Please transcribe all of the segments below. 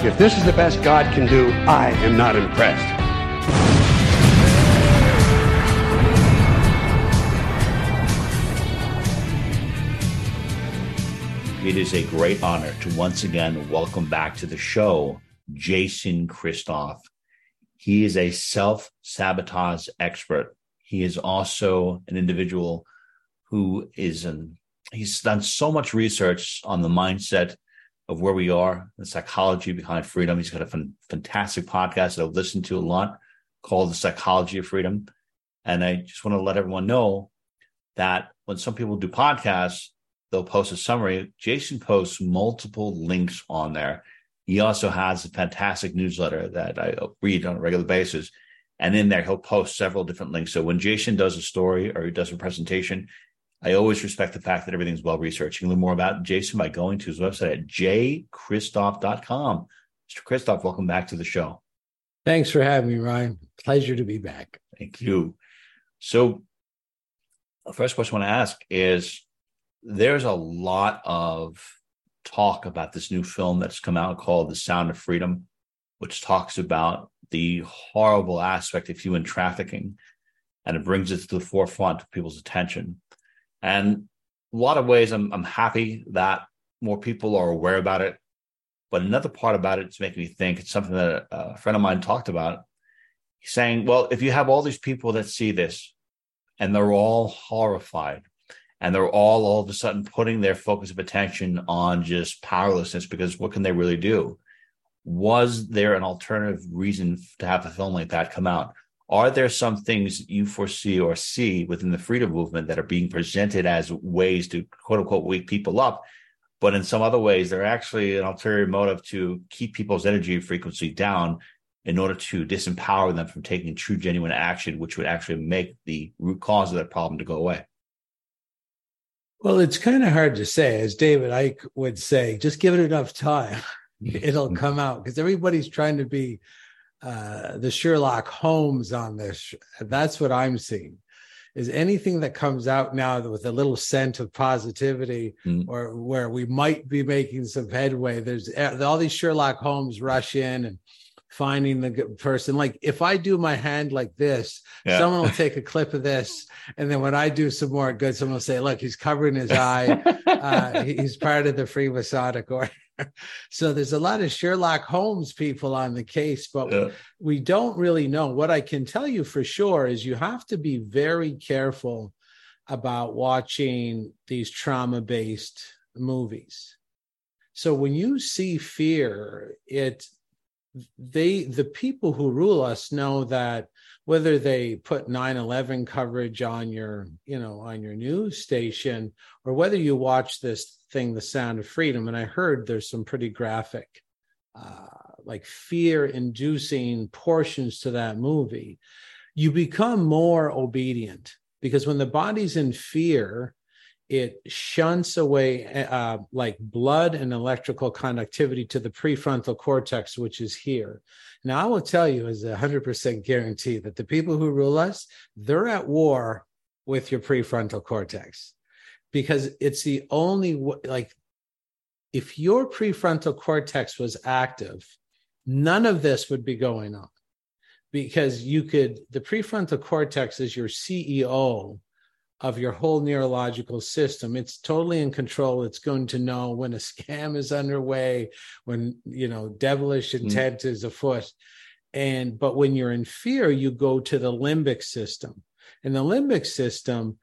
If this is the best God can do, I am not impressed. It is a great honor to once again welcome back to the show Jason Christoff. He is a self sabotage expert. He is also an individual who is an, he's done so much research on the mindset of where we are, the psychology behind freedom. He's got a fantastic podcast that I've listened to a lot called The Psychology of Freedom. And I just want to let everyone know that when some people do podcasts, they'll post a summary. Jason posts multiple links on there. He also has a fantastic newsletter that I read on a regular basis. And in there, he'll post several different links. So when Jason does a story or he does a presentation, I always respect the fact that everything's well researched. You can learn more about Jason by going to his website at jchristoff.com. Mr. Christoff, welcome back to the show. Thanks for having me, Ryan. Pleasure to be back. Thank you. So, the first question I want to ask is there's a lot of talk about this new film that's come out called The Sound of Freedom, which talks about the horrible aspect of human trafficking and it brings it to the forefront of people's attention. And a lot of ways, I'm, I'm happy that more people are aware about it. But another part about it is making me think it's something that a friend of mine talked about. He's saying, well, if you have all these people that see this and they're all horrified and they're all all of a sudden putting their focus of attention on just powerlessness because what can they really do? Was there an alternative reason to have a film like that come out? Are there some things you foresee or see within the freedom movement that are being presented as ways to quote unquote wake people up? But in some other ways, they're actually an ulterior motive to keep people's energy frequency down in order to disempower them from taking true, genuine action, which would actually make the root cause of that problem to go away. Well, it's kind of hard to say. As David Icke would say, just give it enough time, it'll come out because everybody's trying to be uh, the Sherlock Holmes on this. That's what I'm seeing. Is anything that comes out now with a little scent of positivity, mm. or where we might be making some headway? There's uh, all these Sherlock Holmes rush in and finding the person. Like if I do my hand like this, yeah. someone will take a clip of this, and then when I do some more good, someone will say, "Look, he's covering his eye. Uh, he's part of the Free Masonic Order." So there's a lot of Sherlock Holmes people on the case, but yeah. we don't really know. What I can tell you for sure is you have to be very careful about watching these trauma based movies. So when you see fear, it they the people who rule us know that whether they put 9-11 coverage on your you know on your news station or whether you watch this thing the sound of freedom and i heard there's some pretty graphic uh, like fear inducing portions to that movie you become more obedient because when the body's in fear it shunts away uh, like blood and electrical conductivity to the prefrontal cortex, which is here. Now, I will tell you as a 100% guarantee that the people who rule us, they're at war with your prefrontal cortex because it's the only, like, if your prefrontal cortex was active, none of this would be going on because you could, the prefrontal cortex is your CEO of your whole neurological system it's totally in control it's going to know when a scam is underway when you know devilish mm. intent mm. is afoot and but when you're in fear you go to the limbic system and the limbic system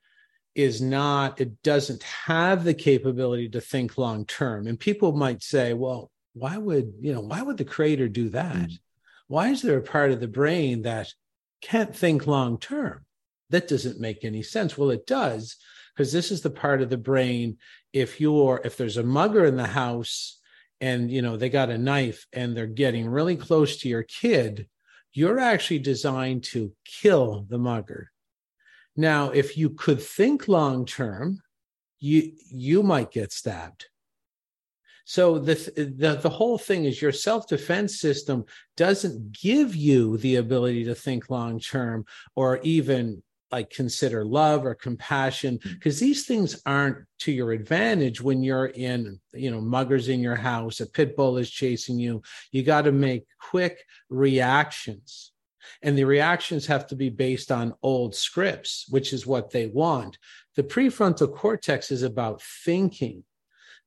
is not it doesn't have the capability to think long term and people might say well why would you know why would the creator do that mm. why is there a part of the brain that can't think long term that doesn't make any sense. Well, it does, because this is the part of the brain. If you're if there's a mugger in the house and you know they got a knife and they're getting really close to your kid you're actually designed to kill the mugger now if you could think long term you you might get stabbed. So the, the the whole thing is your self-defense system doesn't give you the ability to think long term or even like consider love or compassion because hmm. these things aren't to your advantage when you're in you know muggers in your house a pit bull is chasing you. You got to make quick reactions and the reactions have to be based on old scripts which is what they want. The prefrontal cortex is about thinking.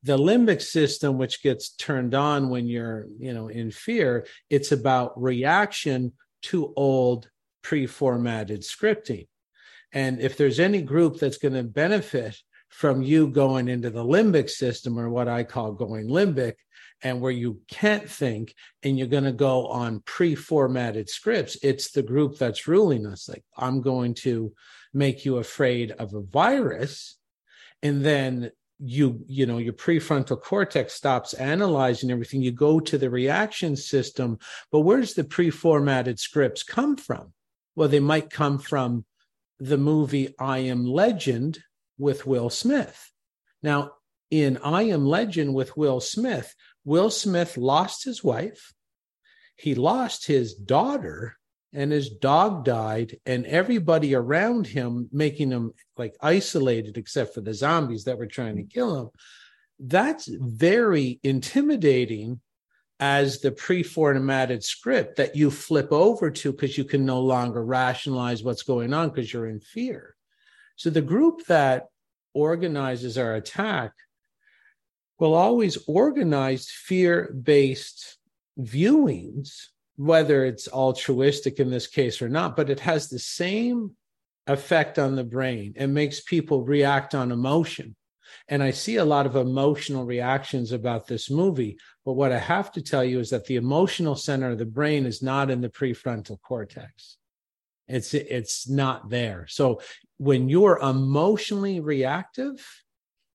The limbic system which gets turned on when you're you know in fear it's about reaction to old pre-formatted scripting. And if there's any group that's going to benefit from you going into the limbic system or what i call going limbic and where you can't think and you're going to go on pre-formatted scripts it's the group that's ruling us. Like i'm going to make you afraid of a virus and then you you know your prefrontal cortex stops analyzing everything. You go to the reaction system but where's the pre-formatted scripts come from? Well they might come from the movie i am legend with will smith. Now in i am legend with will smith will smith lost his wife. He lost his daughter and his dog died and everybody around him making him like isolated except for the zombies that were trying to mm-hmm. kill him. That's very intimidating as the pre-formatted script that you flip over to because you can no longer rationalize what's going on because you're in fear. So the group that organizes our attack will always organize fear-based viewings whether it's altruistic in this case or not, but it has the same effect on the brain. It makes people react on emotion. And I see a lot of emotional reactions about this movie. But what I have to tell you is that the emotional center of the brain is not in the prefrontal cortex. It's it's not there. So when you're emotionally reactive,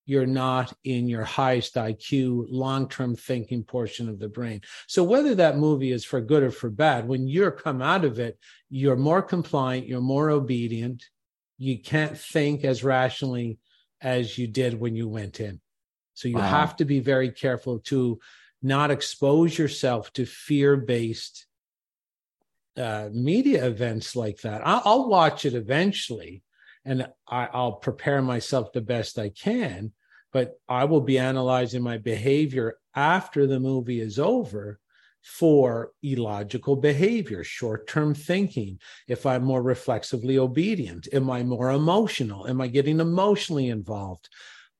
you're not in your highest IQ, long term thinking portion of the brain. So, whether that movie is for good or for bad, when you're come out of it, you're more compliant, you're more obedient, you can't think as rationally as you did when you went in. So, you wow. have to be very careful to not expose yourself to fear based uh, media events like that. I'll, I'll watch it eventually and I, will prepare myself the best I can. But I will be analyzing my behavior after the movie is over for illogical behavior, short term thinking. If I'm more reflexively obedient, am I more emotional? Am I getting emotionally involved?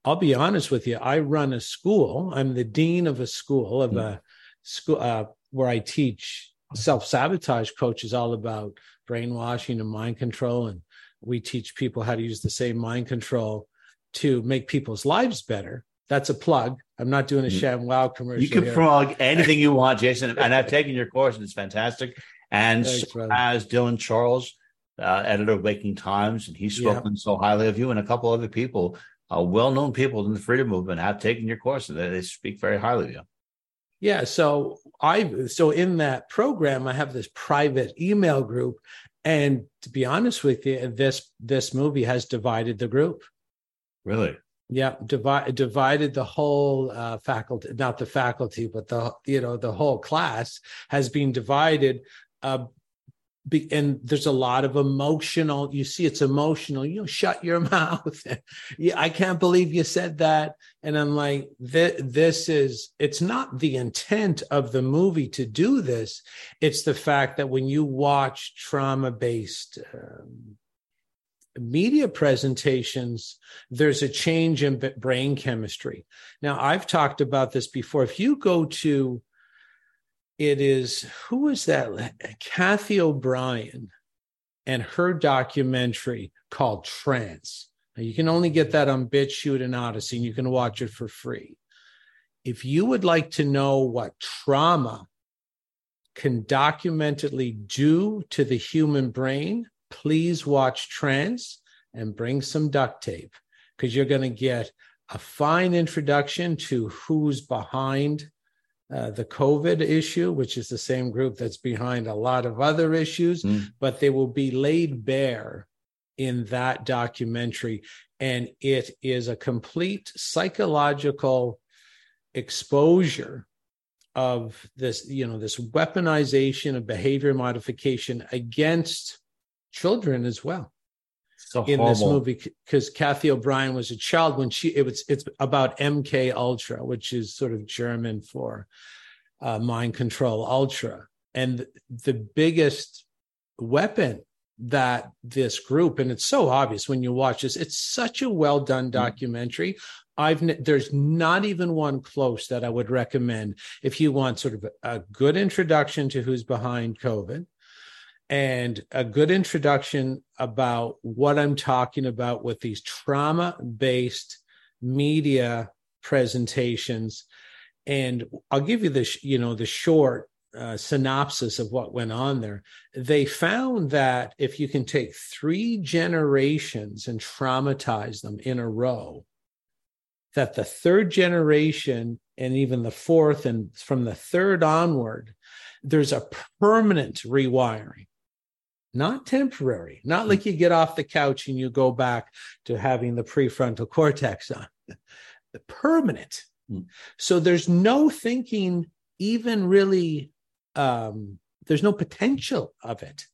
I'll be honest with you. I run a school. I'm the dean of a school of a school uh, where I teach self sabotage coaches all about brainwashing and mind control and we teach people how to use the same mind control to make people's lives better. That's a plug. I'm not doing a mm. ShamWow commercial. You can here. plug anything you want, Jason. And I've taken your course and it's fantastic. And Thanks, so as Dylan Charles, uh, editor of Waking Times, and he's spoken yeah. so highly of you, and a couple other people, uh, well-known people in the freedom movement, have taken your course, and they, they speak very highly of you. Yeah, so I so in that program, I have this private email group, and to be honest with you, this this movie has divided the group. Really? Yeah, divide, divided the whole uh, faculty, not the faculty, but the you know the whole class has been divided. Uh, be, and there's a lot of emotional. You see, it's emotional. You know, shut your mouth. yeah, I can't believe you said that. And I'm like, this, this is. It's not the intent of the movie to do this. It's the fact that when you watch trauma based. Um, media presentations, there's a change in brain chemistry. Now, I've talked about this before. If you go to, it is, who is that? Cathy O'Brien and her documentary called Trance. Now, you can only get that on BitChute and Odysee, and you can watch it for free. If you would like to know what trauma can documentedly do to the human brain, please watch Trance and bring some duct tape because you're going to get a fine introduction to who's behind uh, the COVID issue, which is the same group that's behind a lot of other issues, mm. but they will be laid bare in that documentary. And it is a complete psychological exposure of this, you know, this weaponization of behavior modification against children as well. In this movie, because Cathy O'Brien was a child when she it was it's about MK Ultra, which is sort of German for uh, mind control ultra, and the biggest weapon that this group and it's so obvious when you watch this it's such a well done mm-hmm. documentary. I've there's not even one close that i would recommend if you want sort of a good introduction to who's behind covid and a good introduction about what i'm talking about with these trauma based media presentations. And i'll give you this you know the short uh, synopsis of what went on there, they found that if you can take three generations and traumatize them in a row, that the third generation and even the fourth and from the third onward, there's a permanent rewiring, not temporary, not like you get off the couch and you go back to having the prefrontal cortex on, the permanent. Mm. So there's no thinking even really um, there's no potential of it.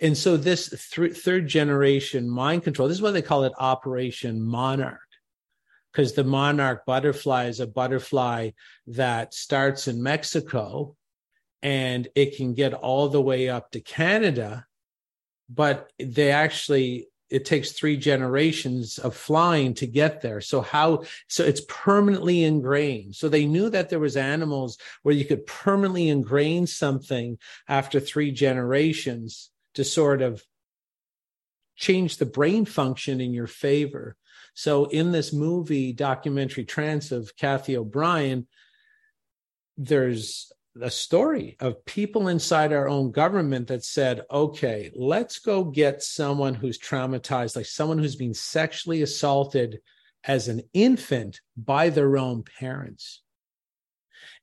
And so this th- third generation mind control, this is why they call it Operation Monarch, because the monarch butterfly is a butterfly that starts in Mexico and it can get all the way up to Canada, but they actually it takes three generations of flying to get there. So how so it's permanently ingrained. So they knew that there was animals where you could permanently ingrain something after three generations to sort of change the brain function in your favor. So in this movie documentary trance of Cathy O'Brien there's a story of people inside our own government that said, okay, let's go get someone who's traumatized, like someone who's been sexually assaulted as an infant by their own parents.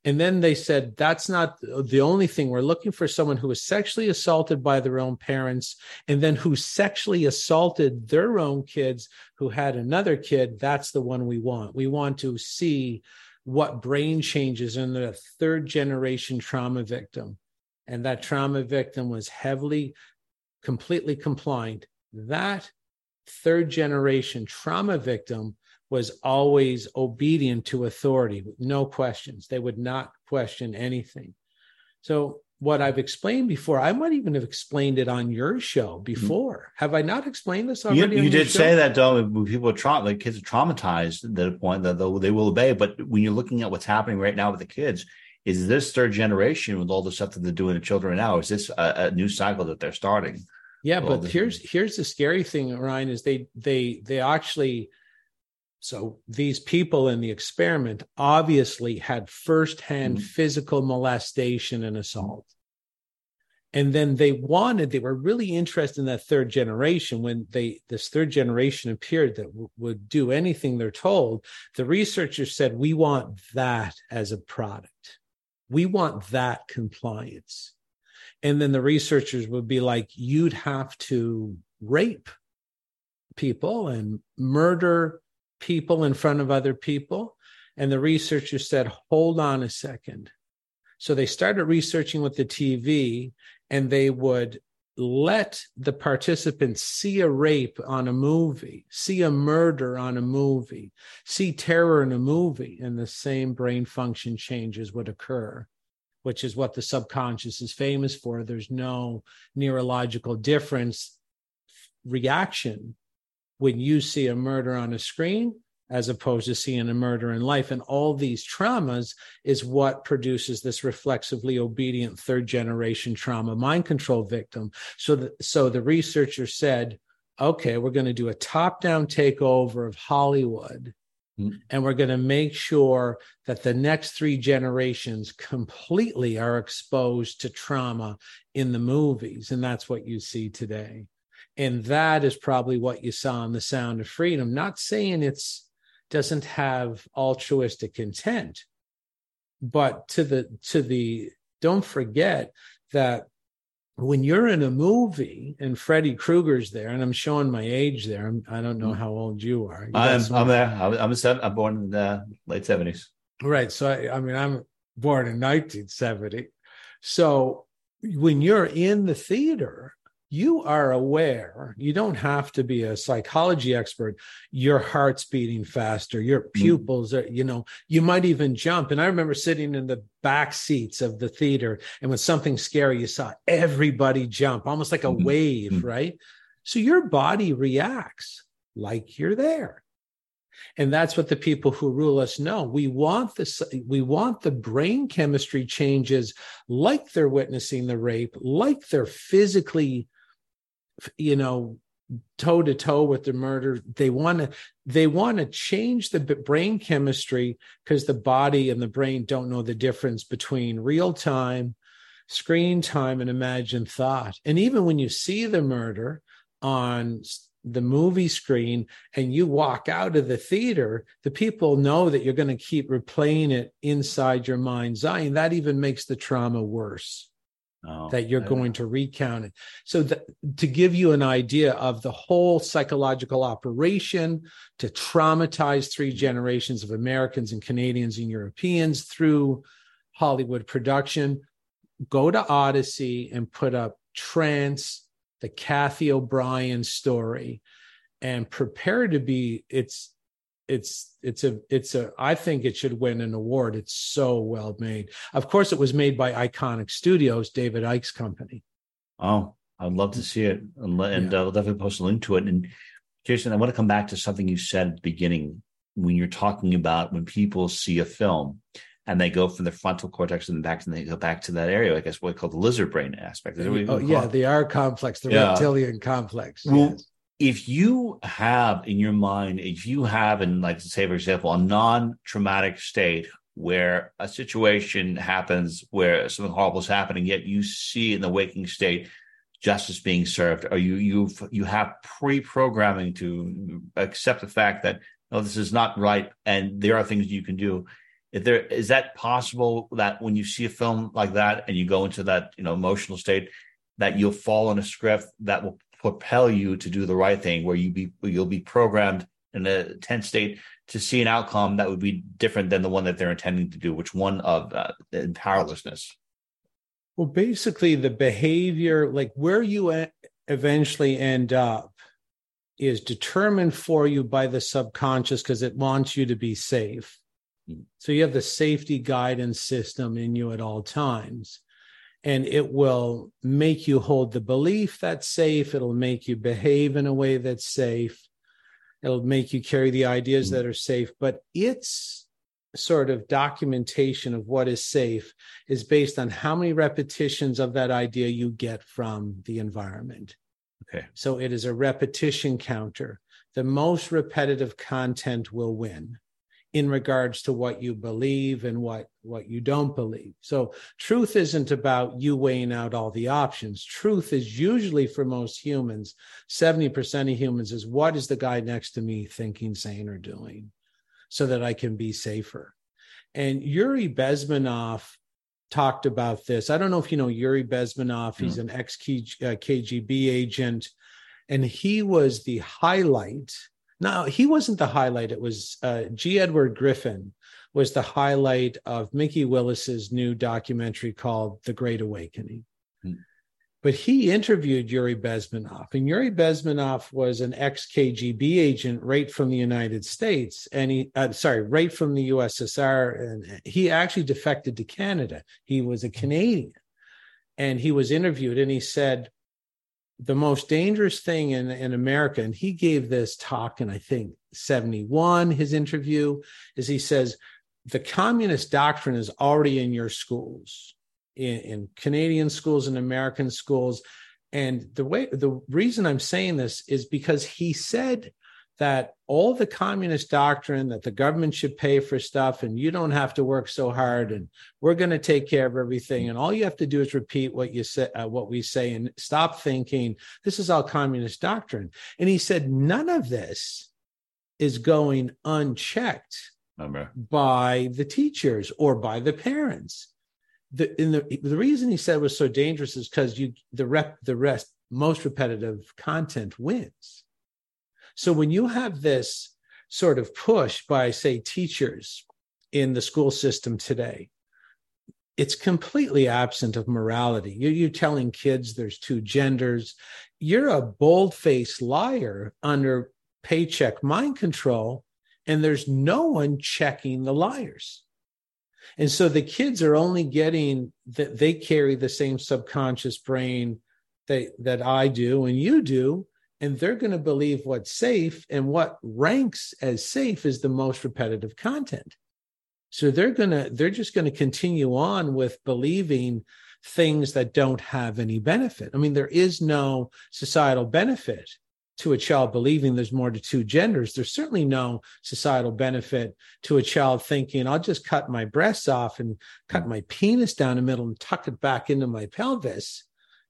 And then they said, that's not the only thing. We're looking for someone who was sexually assaulted by their own parents and then who sexually assaulted their own kids who had another kid. That's the one we want. We want to see what brain changes in the third generation trauma victim. And that trauma victim was heavily, completely compliant. That third generation trauma victim was always obedient to authority, with no questions. They would not question anything. So what I've explained before. I might even have explained it on your show mm-hmm. before. Have I not explained this already? You, you did say that though. When people are tra- like kids are traumatized to the point that they will obey. But when you're looking at what's happening right now with the kids, is this third generation with all the stuff that they're doing to children now? Is this a, a new cycle that they're starting? Yeah, but here's here's the scary thing, Ryan, is they they they actually so these people in the experiment obviously had firsthand mm-hmm. physical molestation and assault. And then they wanted, they were really interested in that third generation when they, this third generation appeared that w- would do anything they're told. The researchers said, we want that as a product. We want that compliance. And then the researchers would be like, you'd have to rape people and murder people in front of other people. And the researchers said, hold on a second. So they started researching with the TV and they would let the participants see a rape on a movie, see a murder on a movie, see terror in a movie, and the same brain function changes would occur, which is what the subconscious is famous for. There's no neurological difference reaction when you see a murder on a screen as opposed to seeing a murder in life. And all these traumas is what produces this reflexively obedient third generation trauma mind control victim. So, the, so the researcher said, okay, we're going to do a top down takeover of Hollywood. Mm-hmm. And we're going to make sure that the next three generations completely are exposed to trauma in the movies. And that's what you see today. And that is probably what you saw in The Sound of Freedom. Not saying it's doesn't have altruistic intent, but to the to the don't forget that when you're in a movie and Freddy Krueger's there, and I'm showing my age there. I'm, I do not know mm-hmm. how old you are. You I'm, I'm there. I'm, I'm, a seven, I'm born in the late 70s. Right. So, I, I mean, I'm born in 1970. So when you're in the theater, you are aware, you don't have to be a psychology expert. Your heart's beating faster, your mm. pupils are, you know, you might even jump. And I remember sitting in the back seats of the theater, and when something scary, you saw everybody jump, almost like a mm-hmm. wave, mm-hmm. right? So your body reacts like you're there and that's what the people who rule us know we want this we want the brain chemistry changes like they're witnessing the rape like they're physically you know toe to toe with the murder they want to they want to change the brain chemistry because the body and the brain don't know the difference between real time screen time and imagined thought and even when you see the murder on the movie screen and you walk out of the theater, the people know that you're going to keep replaying it inside your mind's eye. And that even makes the trauma worse. Oh, that you're going to recount it. So, to give you an idea of the whole psychological operation to traumatize three mm-hmm. generations of Americans and Canadians and Europeans through Hollywood production, go to Odysee and put up trance the Cathy O'Brien story and prepare to be it's it's it's a it's a i think it should win an award it's so well made of course it was made by Ickonic studios David Icke's company oh i'd love to see it and, and yeah. Uh, i'll definitely post a link to it and jason i want to come back to something you said at the beginning when you're talking about when people see a film and they go from the frontal cortex and back and they go back to that area. I guess what we call the lizard brain aspect. Oh, yeah, the R complex, the yeah. reptilian complex. Well, yes. If you have in your mind, if you have in like say for example, a non-traumatic state where a situation happens where something horrible is happening, yet you see in the waking state justice being served, or you you you have pre-programming to accept the fact that no, this is not right, and there are things you can do. If there is that possible that when you see a film like that and you go into that you know emotional state that you'll fall in a script that will propel you to do the right thing where you be you'll be programmed in a tense state to see an outcome that would be different than the one that they're intending to do which one of uh, powerlessness. Well basically the behavior like where you eventually end up is determined for you by the subconscious because it wants you to be safe. So you have the safety guidance system in you at all times. And it will make you hold the belief that's safe. It'll make you behave in a way that's safe. It'll make you carry the ideas that are safe. But its sort of documentation of what is safe is based on how many repetitions of that idea you get from the environment. Okay. So it is a repetition counter. The most repetitive content will win in regards to what you believe and what what you don't believe. So truth isn't about you weighing out all the options. Truth is usually for most humans 70% of humans is what is the guy next to me thinking saying or doing so that i can be safer? And yuri bezmenov talked about this. I don't know if you know yuri bezmenov. He's an ex kgb uh, agent and he was the highlight no, he wasn't the highlight. It was uh, G. Edward Griffin was the highlight of Mikki Willis's new documentary called The Great Awakening. Hmm. But he interviewed Yuri Bezmenov, and Yuri Bezmenov was an ex KGB agent right from the United States, and he, uh, sorry, right from the USSR, and he actually defected to Canada. He was a Canadian, and he was interviewed, and he said, the most dangerous thing in, in America, and he gave this talk in, I think, 71, his interview, is he says, the communist doctrine is already in your schools, in, in Canadian schools and American schools. And the way the reason I'm saying this is because he said that all the communist doctrine that the government should pay for stuff and you don't have to work so hard and we're going to take care of everything and all you have to do is repeat what you say uh, what we say and stop thinking this is all communist doctrine and he said none of this is going unchecked Remember? by the teachers or by the parents. The in the the reason he said was so dangerous is because you the rep the rest most repetitive content wins. So when you have this sort of push by say teachers in the school system today, it's completely absent of morality. You're, you're telling kids there's two genders. You're a bold faced liar under paycheck mind control, and there's no one checking the liars. And so the kids are only getting that they carry the same subconscious brain that, that I do and you do. And they're going to believe what's safe and what ranks as safe is the most repetitive content. So they're going to, they're just going to continue on with believing things that don't have any benefit. I mean, there is no societal benefit to a child believing there's more to two genders. There's certainly no societal benefit to a child thinking, I'll just cut my breasts off and cut mm. my penis down the middle and tuck it back into my pelvis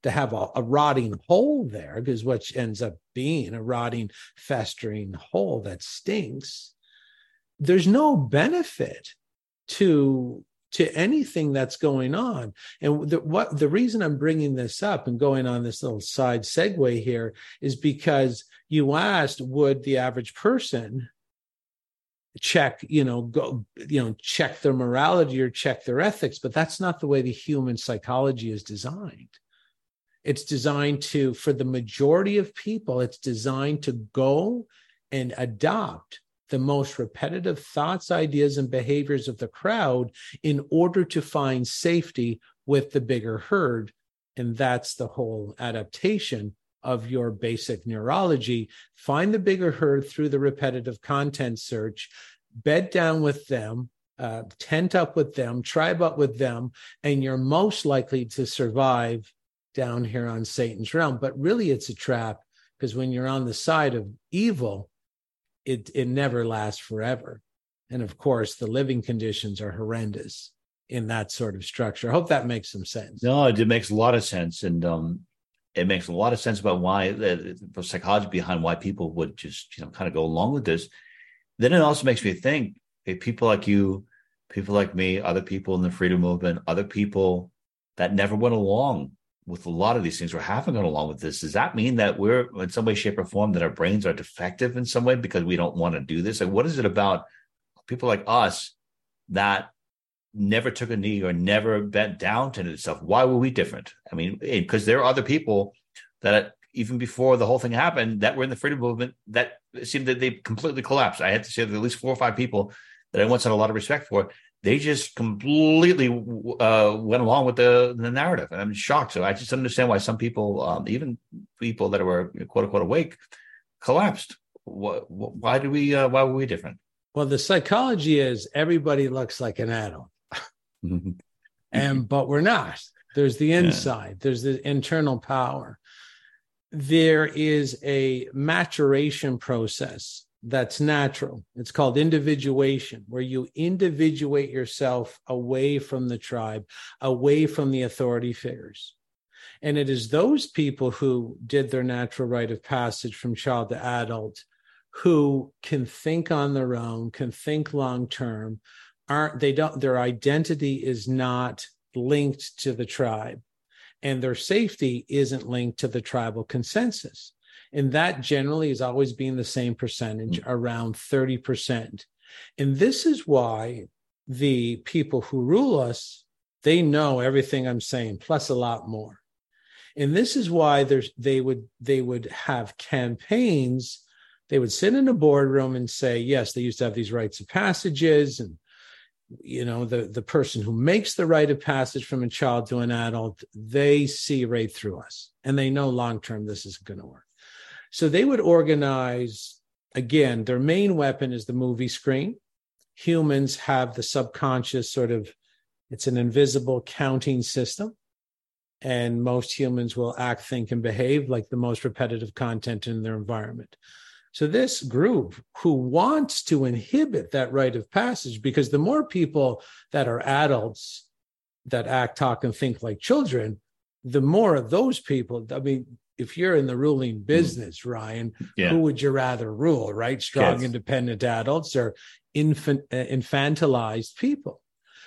to have a, a rotting hole there, because what ends up being a rotting, festering hole that stinks. There's no benefit to to anything that's going on. And the, what the reason I'm bringing this up and going on this little side segue here is because you asked, would the average person check, you know, go, you know, check their morality or check their ethics? But that's not the way the human psychology is designed. It's designed to, for the majority of people, it's designed to go and adopt the most repetitive thoughts, ideas, and behaviors of the crowd in order to find safety with the bigger herd. And that's the whole adaptation of your basic neurology. Find the bigger herd through the repetitive content search, bed down with them, uh, tent up with them, tribe up with them, and you're most likely to survive down here on Satan's realm. But really, it's a trap because when you're on the side of evil, it it never lasts forever. And of course, the living conditions are horrendous in that sort of structure. I hope that makes some sense. No, it makes a lot of sense, and um, it makes a lot of sense about why the, the psychology behind why people would just you know kind of go along with this. Then it also makes me think: hey, people like you, people like me, other people in the freedom movement, other people that never went along with a lot of these things, we're having gone along with this. Does that mean that we're in some way, shape, or form that our brains are defective in some way because we don't want to do this? Like, what is it about people like us that never took a knee or never bent down to itself? Why were we different? I mean, because there are other people that even before the whole thing happened that were in the freedom movement that seemed that they completely collapsed. I had to say that at least four or five people that I once had a lot of respect for they just completely uh, went along with the, the narrative. And I'm shocked. So I just understand why some people, um, even people that were quote unquote awake, collapsed. What, why do we? Uh, why were we different? Well, the psychology is everybody looks like an adult, and but we're not. There's the inside. Yeah. There's the internal power. There is a maturation process that's natural. It's called individuation, where you individuate yourself away from the tribe, away from the authority figures. And it is those people who did their natural rite of passage from child to adult who can think on their own, can think long term, aren't they don't their identity is not linked to the tribe and their safety isn't linked to the tribal consensus and that generally is always being the same percentage, mm-hmm. around 30%. And this is why the people who rule us, they know everything I'm saying, plus a lot more. And this is why there's they would they would have campaigns. They would sit in a boardroom and say, yes, they used to have these rites of passages and you know the the person who makes the rite of passage from a child to an adult they see right through us and they know long term this is going to work so they would organize, again, their main weapon is the movie screen. Humans have the subconscious sort of, it's an invisible counting system. And most humans will act, think, and behave like the most repetitive content in their environment. So, this group who wants to inhibit that rite of passage, because the more people that are adults that act, talk, and think like children, the more of those people, I mean, if you're in the ruling business, Ryan, Yeah. who would you rather rule, right? Strong, Kids. independent adults or infant, uh, infantilized people.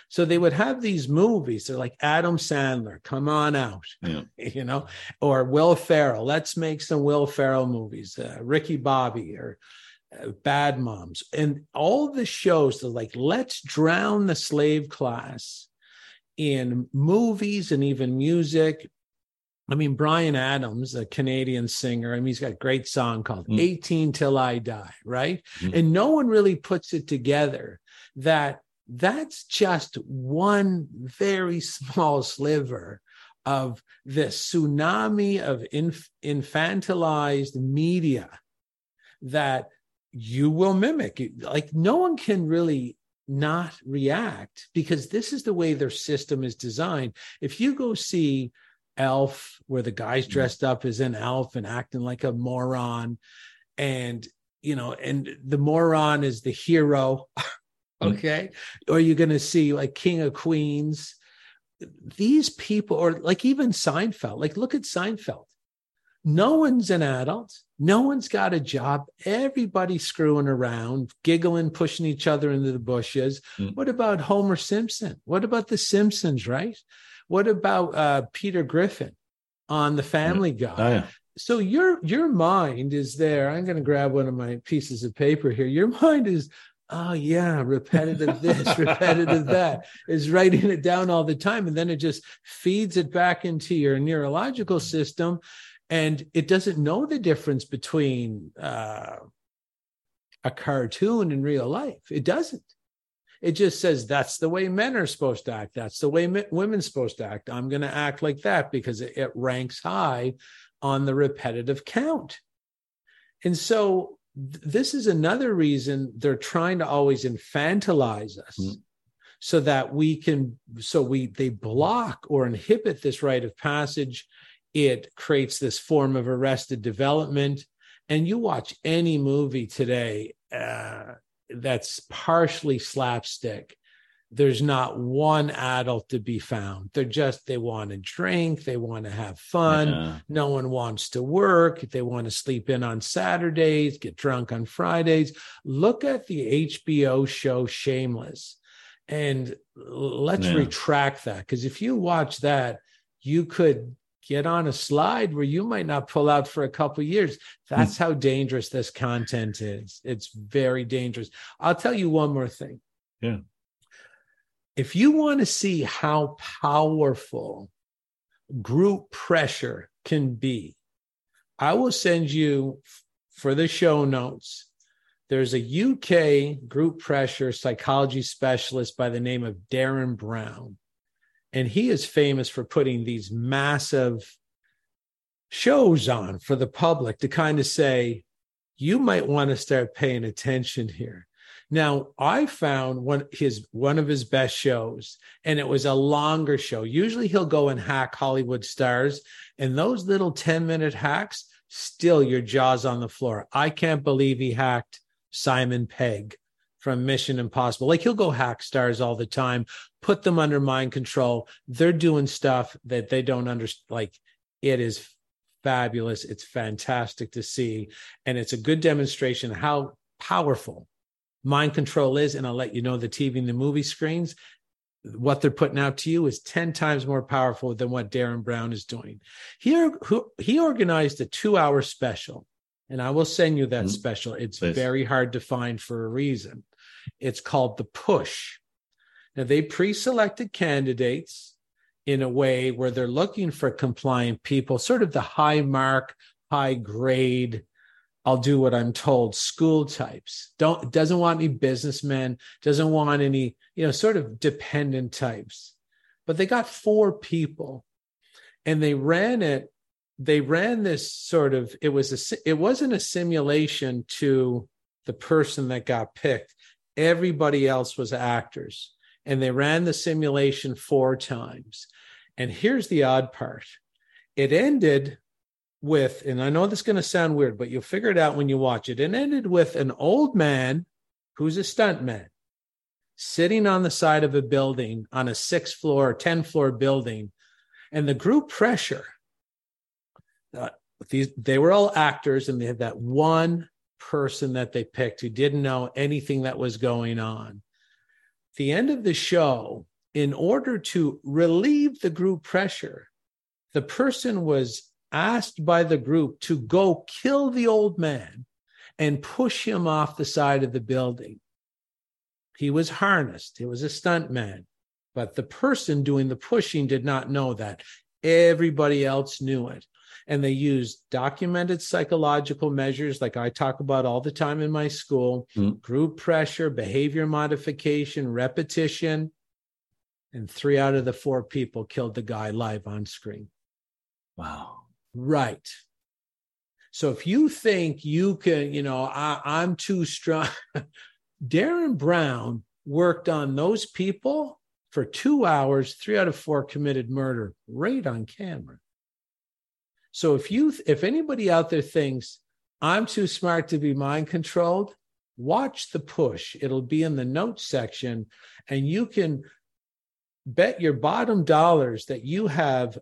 So they would have these movies. They're like Adam Sandler, come on out, Yeah. you know, or Will Ferrell. Let's make some Will Ferrell movies. Uh, Ricky Bobby or uh, Bad Moms, and all the shows. They're like, let's drown the slave class in movies and even music. I mean, Bryan Adams, a Canadian singer, I mean, he's got a great song called Mm. 18 Till I Die, right? Mm. And no one really puts it together that that's just one very small sliver of the tsunami of inf- infantilized media that you will mimic. Like, no one can really not react because this is the way their system is designed. If you go see Elf, where the guy's dressed up as an elf and acting like a moron, and you know, and the moron is the hero, okay? Or you're going to see like King of Queens. These people, or like even Seinfeld, like look at Seinfeld. No one's an adult. No one's got a job. Everybody's screwing around, giggling, pushing each other into the bushes. Mm. What about Homer Simpson? What about The Simpsons, right? What about uh, Peter Griffin on The Family Guy? Oh, yeah. So your your mind is there. I'm going to grab one of my pieces of paper here. Your mind is, oh yeah, repetitive this, repetitive that, is writing it down all the time, and then it just feeds it back into your neurological system, and it doesn't know the difference between uh, a cartoon and real life. It doesn't. It just says that's the way men are supposed to act. That's the way women's supposed to act. I'm going to act like that because it, it ranks high on the repetitive count. And so th- this is another reason they're trying to always infantilize us Mm. so that we can so we they block or inhibit this rite of passage it creates this form of arrested development and you watch any movie today uh, that's partially slapstick there's not one adult to be found they're just they want to drink they want to have fun Yeah. no one wants to work. They want to sleep in on Saturdays, get drunk on Fridays. Look at the HBO show Shameless and let's Yeah. retract that. Because if you watch that, you could get on a slide where you might not pull out for a couple years. Hmm. That's how dangerous this content is. It's very dangerous. I'll tell you one more thing. Yeah. If you want to see how powerful group pressure can be. I will send you for the show notes. There's a UK group pressure psychology specialist by the name of Derren Brown. And he is famous for putting these massive shows on for the public to kind of say, you might want to start paying attention here. Now, I found one his one of his best shows, and it was a longer show. Usually he'll go and hack Hollywood stars, and those little 10-minute hacks, still your jaws on the floor. I can't believe he hacked Simon Pegg from Mission Impossible. Like he'll go hack stars all the time, put them under mind control. They're doing stuff that they don't understand. Like it is fabulous. It's fantastic to see. And it's a good demonstration how powerful mind control is. And I'll let you know the TV and the movie screens, what they're putting out to you is 10 times more powerful than what Derren Brown is doing. He, he organized a two hour special, and I will send you that Mhm. special. It's Please. very hard to find for a reason. It's called The Push. Now, they pre selected candidates in a way where they're looking for compliant people, sort of the high mark, high grade, I'll do what I'm told school types. Don't doesn't want any businessmen, doesn't want any, you know, sort of dependent types. But they got four people and they ran it they ran this sort of it was a it wasn't a simulation to the person that got picked. Everybody else was actors and they ran the simulation four times. And here's the odd part. It ended with, and I know this is going to sound weird, but you'll figure it out when you watch it. It ended with an old man who's a stuntman sitting on the side of a building on a six floor, 10 floor building. And the group pressure, uh, these they were all actors and they had that one person that they picked who didn't know anything that was going on. The end of the show, in order to relieve the group pressure, the person was asked by the group to go kill the old man and push him off the side of the building. He was harnessed, he was a stunt man, but the person doing the pushing did not know that. Everybody else knew it. And they used documented psychological measures, like I talk about all the time in my school Mm. group pressure, behavior modification, repetition. And three out of the four people killed the guy live on screen. Wow. Right. So if you think you can, you know, I, I'm too strong, Derren Brown worked on those people for two hours, three out of four committed murder right on camera. So if you, if anybody out there thinks I'm too smart to be mind controlled, watch the push. It'll be in the notes section, and you can bet your bottom dollars that you have.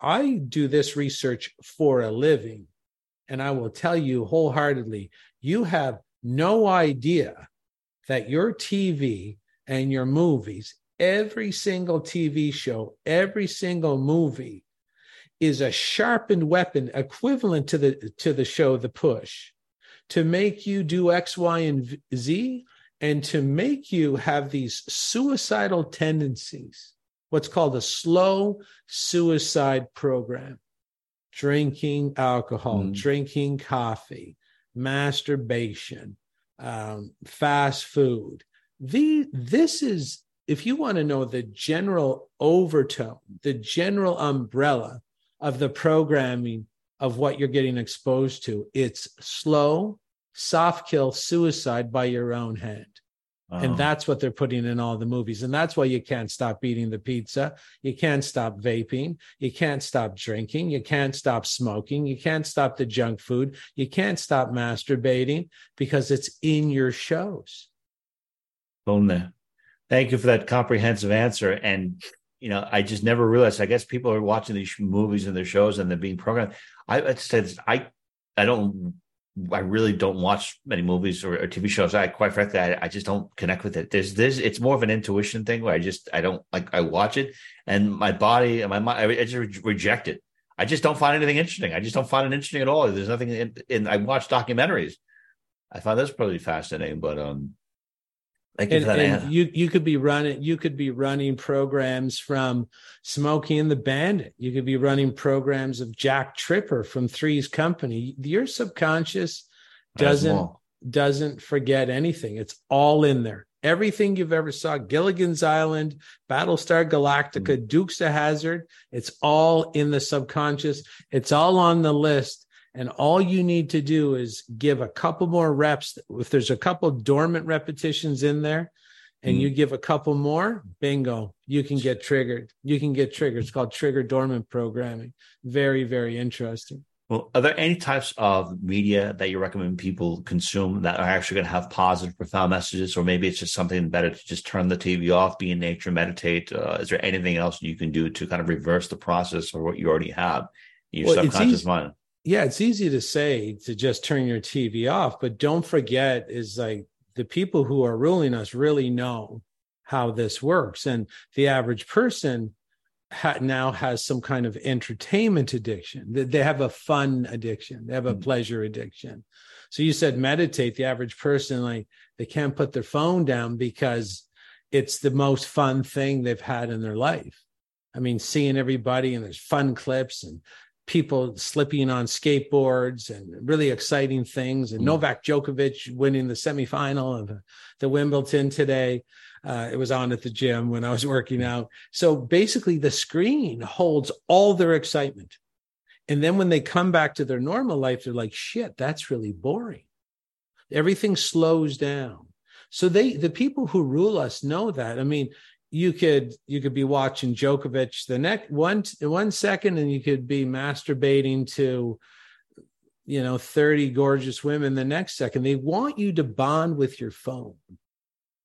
I do this research for a living, and I will tell you wholeheartedly, you have no idea that your TV and your movies, every single TV show, every single movie is a sharpened weapon equivalent to the to the show the push to make you do x y and z and to make you have these suicidal tendencies what's called a slow suicide program drinking alcohol Mm. drinking coffee masturbation um, fast food the this is if you want to know the general overtone the general umbrella of the programming of what you're getting exposed to. It's slow, soft kill suicide by your own hand. Wow. And that's what they're putting in all the movies. And that's why you can't stop eating the pizza. You can't stop vaping. You can't stop drinking. You can't stop smoking. You can't stop the junk food. You can't stop masturbating because it's in your shows. There. Thank you for that comprehensive answer. And you know, I just never realized. I guess people are watching these movies and their shows, and they're being programmed. I I'd say this, I I don't. I really don't watch many movies or, or TV shows. I quite frankly, I, I just don't connect with it. There's this. It's more of an intuition thing where I just I don't like. I watch it, and my body and my mind, I, I just re- reject it. I just don't find anything interesting. I just don't find it interesting at all. There's nothing in. in I watch documentaries. I find this probably fascinating, but um, and, and you you could be running you could be running programs from Smokey and the Bandit. You could be running programs of Jack Tripper from Three's Company. Your subconscious doesn't doesn't forget anything. It's all in there. Everything you've ever saw, Gilligan's Island, Battlestar Galactica, Dukes of Hazzard, it's all in the subconscious. It's all on the list. And all you need to do is give a couple more reps. If there's a couple dormant repetitions in there and Mm. you give a couple more, bingo, you can get triggered. You can get triggered. It's called trigger dormant programming. Very, very interesting. Well, are there any types of media that you recommend people consume that are actually going to have positive, profound messages, or maybe it's just something better to just turn the TV off, be in nature, meditate? Uh, is there anything else you can do to kind of reverse the process or what you already have in your Well, subconscious mind? Yeah, it's easy to say to just turn your TV off, but don't forget is like the people who are ruling us really know how this works. And the average person ha- now has some kind of entertainment addiction. They- They have a fun addiction, they have a Mhm. pleasure addiction. So you said meditate, the average person, like they can't put their phone down because it's the most fun thing they've had in their life. I mean, seeing everybody and there's fun clips and people slipping on skateboards and really exciting things. And Mm. Novak Djokovic winning the semifinal of the Wimbledon today. Uh, it was on at the gym when I was working out. So basically, the screen holds all their excitement. And then when they come back to their normal life, they're like, shit, that's really boring. Everything slows down. So they, the people who rule us know that. I mean, you could you could be watching Djokovic the next one one second, and you could be masturbating to, you know, thirty gorgeous women the next second. They want you to bond with your phone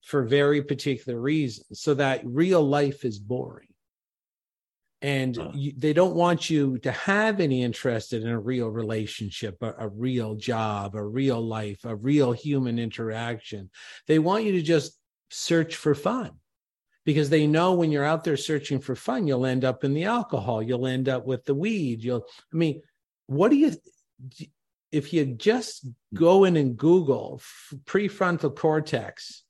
for very particular reasons, so that real life is boring. and you, they don't want you to have any interest in a real relationship a, a real job a real life a real human interaction they want you to just search for fun because they know when you're out there searching for fun you'll end up in the alcohol you'll end up with the weed you'll i mean what do you if you just go in and google prefrontal cortex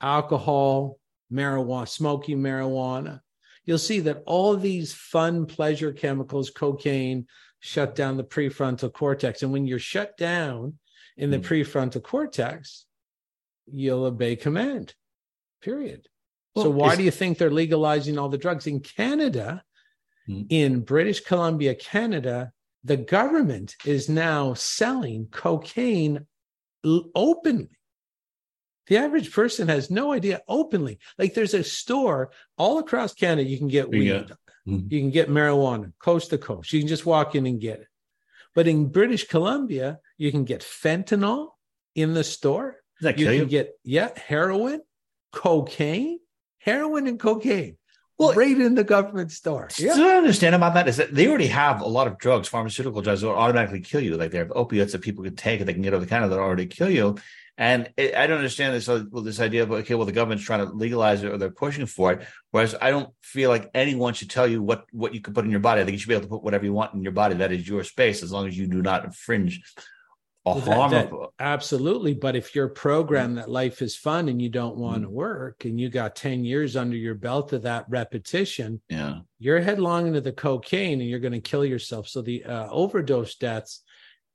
alcohol marijuana smoking marijuana you'll see that all these fun pleasure chemicals cocaine shut down the prefrontal cortex and when you're shut down in the Mm. prefrontal cortex you'll obey command period so why do you think they're legalizing all the drugs in canada Hmm. in british columbia canada the government is now selling cocaine openly the average person has no idea openly like there's a store all across canada you can get weed Yeah. Mhm. you can get marijuana coast to coast you can just walk in and get it but in british columbia you can get fentanyl in the store that you can you? get yeah heroin cocaine heroin and cocaine Well- right in the government store So what I understand about that is that they already have a lot of drugs, pharmaceutical drugs that will automatically kill you. Like they have opiates that people can take and they can get over the counter that already kill you. And it, I don't understand this uh, well, this idea of okay, well, the government's trying to legalize it or they're pushing for it. Whereas I don't feel like anyone should tell you what what you can put in your body. I think you should be able to put whatever you want in your body. That is your space, as long as you do not infringe that- that- Absolutely. But if you're programmed that life is fun and you don't want to Mm. work and you got 10 years under your belt of that repetition, yeah, you're headlong into the cocaine and you're going to kill yourself. So the uh, overdose deaths,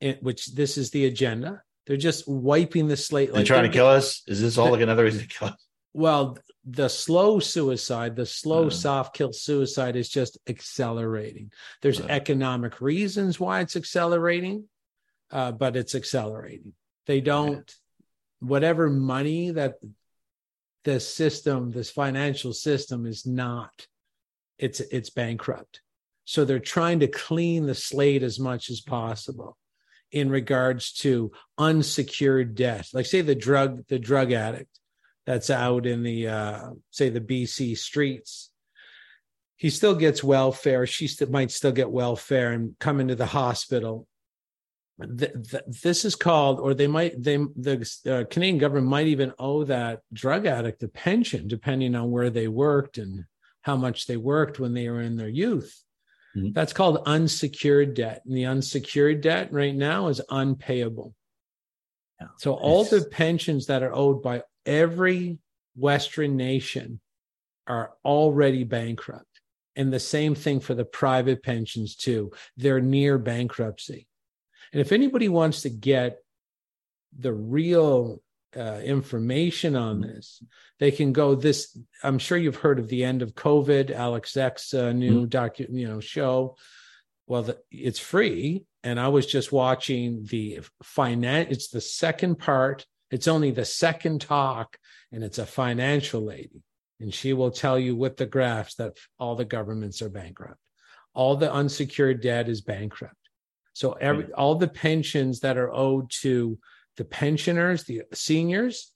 eh, which this is the agenda, they're just wiping the slate. they're trying to kill us. Is this all like another reason to kill us? Well, the slow suicide, the slow Uh. soft kill suicide is just accelerating. There's Uh. economic reasons why it's accelerating, uh, but it's accelerating. They don't, whatever money that this system, this financial system is not, it's it's bankrupt. So they're trying to clean the slate as much as possible in regards to unsecured debt. Like say the drug, the drug addict that's out in the uh, say the BC streets. He still gets welfare. She st- might still get welfare and come into the hospital. Th- th- this is called, or they might, they the uh, Canadian government might even owe that drug addict a pension, depending on where they worked and how much they worked when they were in their youth. Mhm. That's called unsecured debt, and the unsecured debt right now is unpayable. Yeah. So all the pensions that are owed by every Western nation are already bankrupt. And the same thing for the private pensions, too. They're near bankruptcy. And if anybody wants to get the real uh, information on this, they can go this. I'm sure you've heard of the end of COVID, Alex X uh, new docu, you know, show. Well, the, it's free, and I was just watching the finance. It's the second part. It's only the second talk, and it's a financial lady, and she will tell you with the graphs that all the governments are bankrupt. All the unsecured debt is bankrupt. So every all the pensions that are owed to the pensioners, the seniors,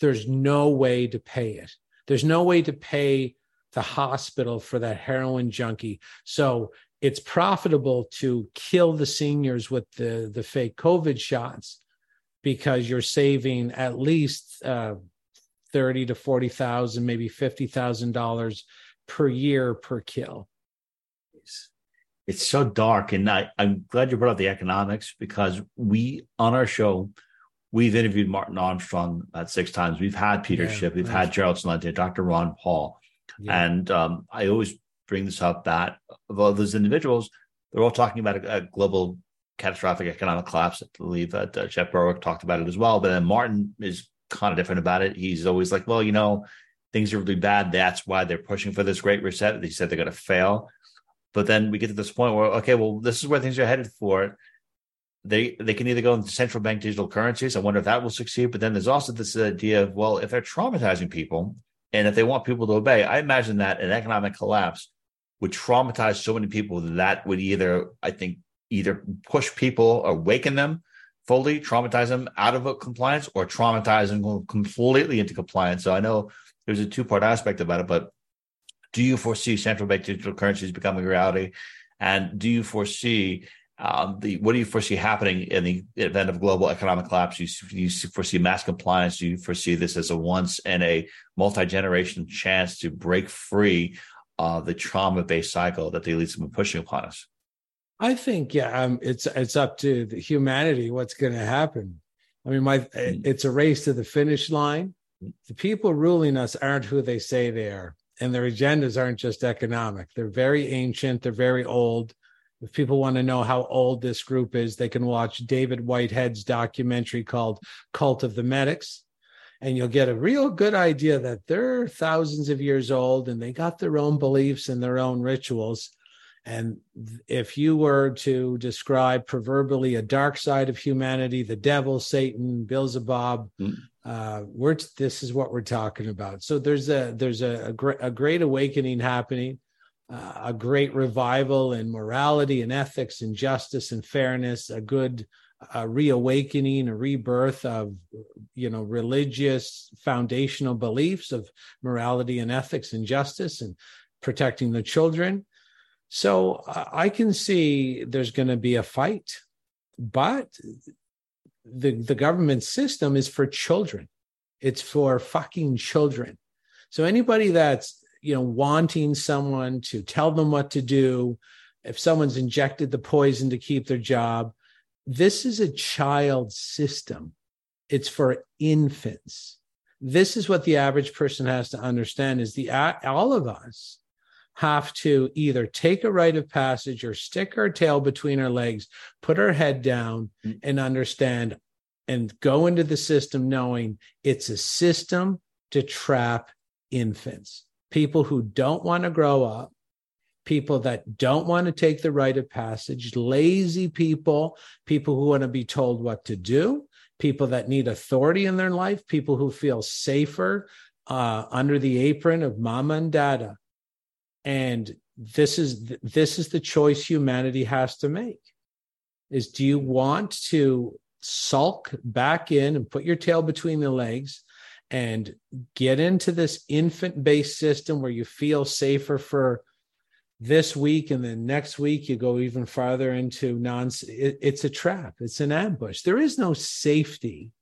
there's no way to pay it. There's no way to pay the hospital for that heroin junkie. So it's profitable to kill the seniors with the the fake COVID shots because you're saving at least uh, thirty to forty thousand, maybe fifty thousand dollars per year per kill. It's so dark and I, i'm glad you brought up the economics because we on our show we've interviewed martin armstrong about six times. We've had peter Yeah, Schiff, we've had gerald Celente, dr ron paul. Yeah. and um, i always bring this up that of all those individuals they're all talking about a, a global catastrophic economic collapse. I believe that uh, jeff berwick talked about it as well but then martin is kind of different about it. He's always like well you know things are really bad. That's why they're pushing for this great reset. They said they're going to fail but then we get to this point where okay, well, this is where things are headed for. They they can either go into central bank digital currencies. I wonder if that will succeed. But then there's also this idea of well, if they're traumatizing people and if they want people to obey, I imagine that an economic collapse would traumatize so many people that would either I think either push people awaken them fully, traumatize them out of compliance, or traumatize them completely into compliance. So I know there's a two part aspect about it, but Do you foresee central bank digital currencies becoming a reality? And do you foresee um, the what do you foresee happening in the event of global economic collapse? You, you foresee mass compliance? Do you foresee this as a once in a multi generation chance to break free of the trauma based cycle that the elites have been pushing upon us? I think yeah, um, it's it's up to the humanity what's going to happen. I mean, my mm. it's a race to the finish line. The people ruling us aren't who they say they are, and their agendas aren't just economic. They're very ancient. They're very old. If people want to know how old this group is, they can watch David Whitehead's documentary called Cult of the Medics. And you'll get a real good idea that they're thousands of years old and they got their own beliefs and their own rituals. And if you were to describe proverbially a dark side of humanity, the devil, Satan, Beelzebub, mm. Uh, we're this is what we're talking about. So there's a there's a, a, great, a great awakening happening, uh, a great revival in morality and ethics and justice and fairness, a good a reawakening, a rebirth of you know religious foundational beliefs of morality and ethics and justice and protecting the children so I can see there's going to be a fight, but the the government system is for children. It's for fucking children. So anybody that's you know wanting someone to tell them what to do, if someone's injected the poison to keep their job, this is a child system. It's for infants. This is what the average person has to understand: is the all of us have to either take a rite of passage or stick our tail between our legs, put our head down, mm. and understand and go into the system knowing it's a system to trap infants, people who don't want to grow up, people that don't want to take the rite of passage, lazy people, people who want to be told what to do, people that need authority in their life, people who feel safer uh, under the apron of mama and dada and this is this is the choice humanity has to make is do you want to sulk back in and put your tail between the legs and get into this infant based system where you feel safer for this week and then next week you go even farther into non it, it's a trap. It's an ambush. There is no safety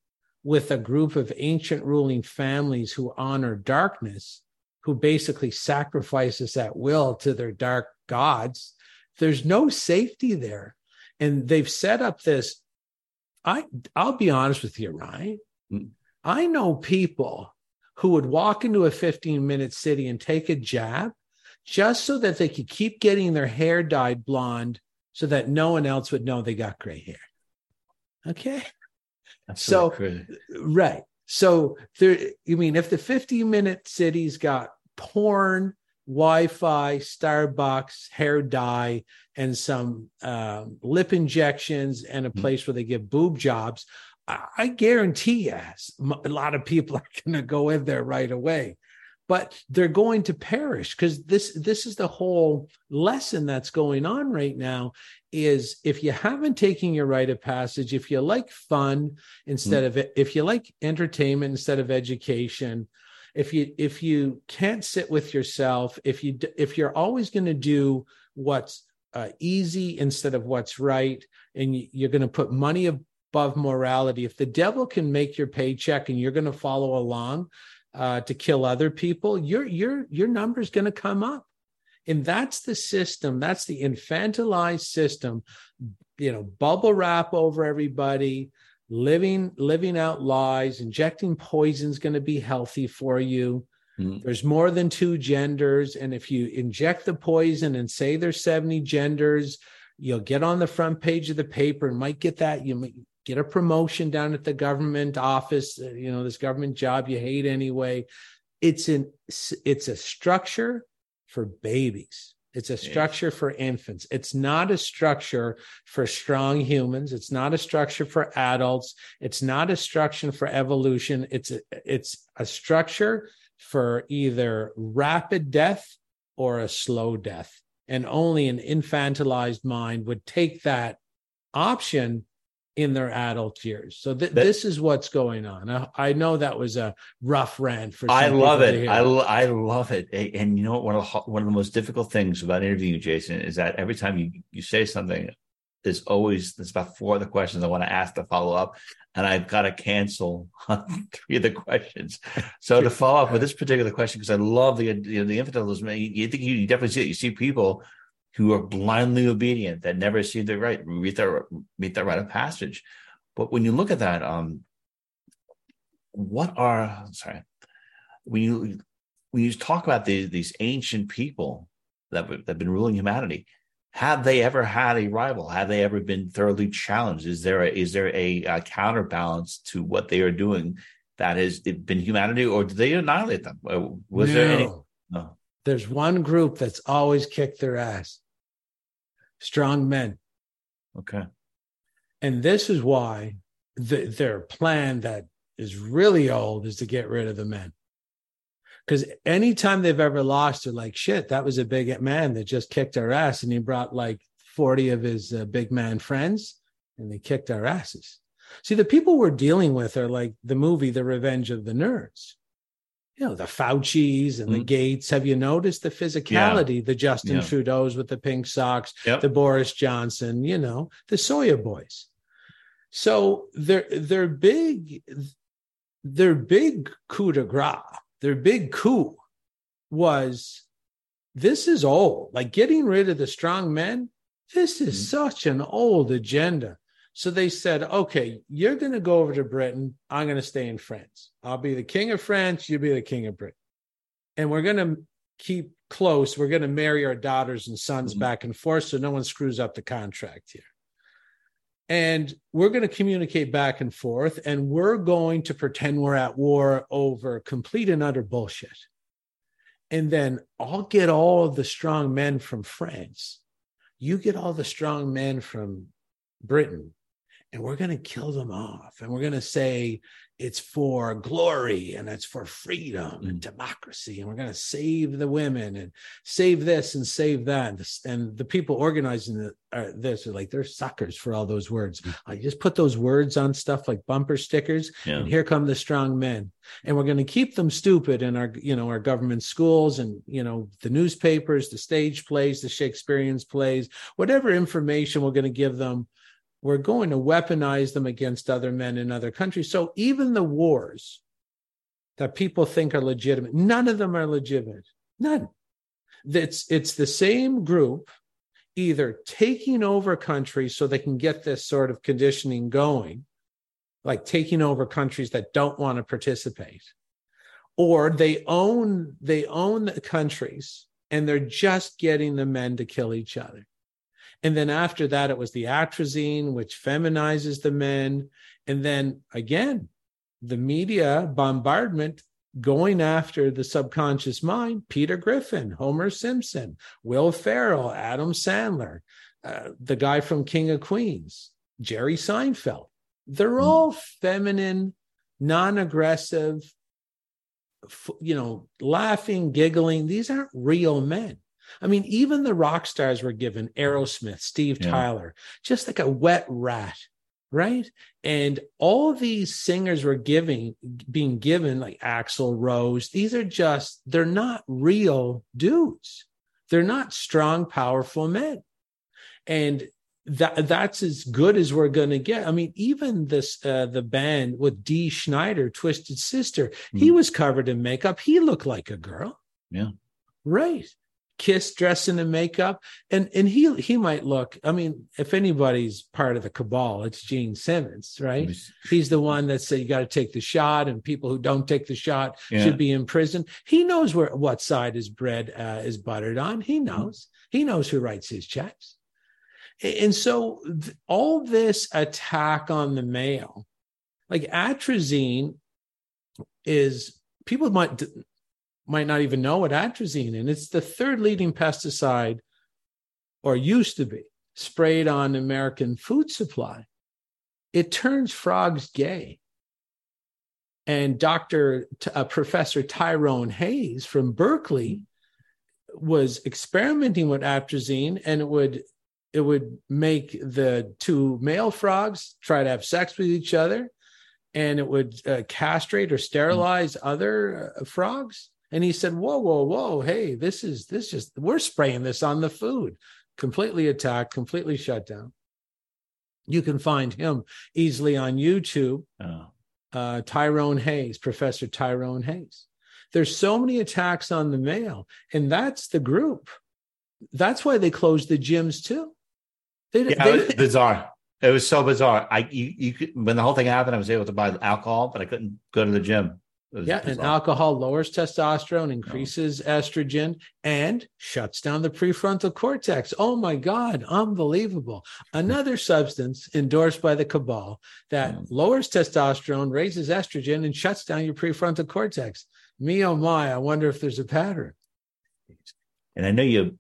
with a group of ancient ruling families who honor darkness who basically sacrifices at will to their dark gods. There's no safety there. And they've set up this. I I'll be honest with you, Ryan. Mm. I know people who would walk into a 15 minute city and take a jab just so that they could keep getting their hair dyed blonde so that no one else would know they got gray hair. Okay. That's so, right. So there, you mean if the 50 minute city's got porn, Wi-Fi, Starbucks, hair dye, and some uh, lip injections, and a mm-hmm. place where they give boob jobs, I, I guarantee you, a lot of people are going to go in there right away but they're going to perish because this this is the whole lesson that's going on right now is if you haven't taken your rite of passage if you like fun instead mm. of if you like entertainment instead of education if you if you can't sit with yourself if you if you're always going to do what's uh, easy instead of what's right and you're going to put money above morality if the devil can make your paycheck and you're going to follow along uh, to kill other people, your your your number is going to come up, and that's the system. That's the infantilized system. You know, bubble wrap over everybody, living living out lies, injecting poison is going to be healthy for you. Mm. There's more than two genders, and if you inject the poison and say there's 70 genders, you'll get on the front page of the paper and might get that you get a promotion down at the government office, uh, you know, this government job you hate anyway. It's an it's a structure for babies. It's a structure yes. for infants. It's not a structure for strong humans. It's not a structure for adults. It's not a structure for evolution. It's a, it's a structure for either rapid death or a slow death. And only an infantilized mind would take that option in their adult years. So th- That- this is what's going on. I, I know that was a rough rant for. Some I love it. I, I love it. And you know what? One of the, one of the most difficult things about interviewing you, Jason, is that every time you, you say something, there's always there's about four other questions I want to ask to follow up, and I've got to cancel on three of the questions. So to follow up with this particular question, because I love the you know, the infantilism, you, you think you, you definitely see it. You see people who are blindly obedient that never see the right read their meet their rite of passage. But when you look at that, um, what are sorry when you when you talk about these these ancient people that that have been ruling humanity have they ever had a rival have they ever been thoroughly challenged is there a, is there a, uh counterbalance to what they are doing that has been humanity or did they annihilate them Uh, was there any No. There's one group that's always kicked their ass. Strong men. okay And this is why the, their plan that is really old is to get rid of the men. Because anytime they've ever lost, they're like, shit, that was a big man that just kicked our ass. And he brought like 40 of his uh, big man friends and they kicked our asses. See, the people we're dealing with are like the movie, The Revenge of the Nerds. You know, the Faucis and the Mhm. Gates. Have you noticed the physicality? The Justin Yeah. Trudeau's with the pink socks, yep the Boris Johnson, you know, the Sawyer boys. So their their big their big coup de grace, their big coup was this is old. Like getting rid of the strong men, this is Mhm. such an old agenda. So they said, okay, you're going to go over to Britain. I'm going to stay in France. I'll be the king of France. You'll be the king of Britain. And we're going to keep close. We're going to marry our daughters and sons Mhm. back and forth so no one screws up the contract here. And we're going to communicate back and forth, and we're going to pretend we're at war over complete and utter bullshit. And then I'll get all of the strong men from France. You get all the strong men from Britain, and we're going to kill them off. And we're going to say it's for glory and it's for freedom and democracy. And we're going to save the women and save this and save that. And the, people organizing the, uh, this are like, they're suckers for all those words. I just put those words on stuff like bumper stickers yeah and here come the strong men and we're going to keep them stupid in our you know our government schools and you know the newspapers the stage plays the shakespearean plays whatever information we're going to give them we're going to weaponize them against other men in other countries. So even the wars that people think are legitimate none of them are legitimate. None. It's it's the same group either taking over countries so they can get this sort of conditioning going like taking over countries that don't want to participate or they own they own the countries and they're just getting the men to kill each other and then after that it was the atrazine which feminizes the men. And then again the media bombardment going after the subconscious mind peter griffin homer simpson will ferrell adam sandler uh, the guy from king of queens jerry seinfeld. They're all feminine non-aggressive f- you know laughing giggling. These aren't real men i mean even the rock stars were given aerosmith steve Yeah. tyler just like a wet rat right and all these singers were giving being given like axl rose these are just they're not real dudes they're not strong powerful men and that that's as good as we're going to get. I mean, even this uh, the band with Dee Snider, Twisted Sister, he Mhm. was covered in makeup. He looked like a girl. Yeah. Right. Kiss dressing in makeup. And and he he might look, I mean, if anybody's part of the cabal, it's Gene Simmons, right? He's the one that said you got to take the shot, and people who don't take the shot Yeah. should be in prison. He knows where what side his bread uh, is buttered on. He knows. He knows who writes his checks. And so th- all this attack on the male, like atrazine, is people might might not even know what atrazine, and it's the third leading pesticide, or used to be sprayed on American food supply. It turns frogs gay. And Dr. T- uh, Professor Tyrone Hayes from Berkeley was experimenting with atrazine and it would it would make the two male frogs try to have sex with each other and it would uh, castrate or sterilize mm. other uh, frogs and he said whoa whoa whoa. Hey this is this is we're spraying this on the food. Completely attacked completely shut down. You can find him easily on youtube. Oh. uh, tyrone hayes professor tyrone hayes. There's so many attacks on the male and that's the group. That's why they closed the gyms too. They, yeah, they, it was bizarre. It was so bizarre. I you, you could, when the whole thing happened i was able to buy alcohol but i couldn't go to the gym yeah, and alcohol lowers testosterone, increases no. estrogen, and shuts down the prefrontal cortex. Oh my God, unbelievable. Another substance endorsed by the cabal that mm. lowers testosterone, raises estrogen, and shuts down your prefrontal cortex. Me oh my, I wonder if there's a pattern. And I know you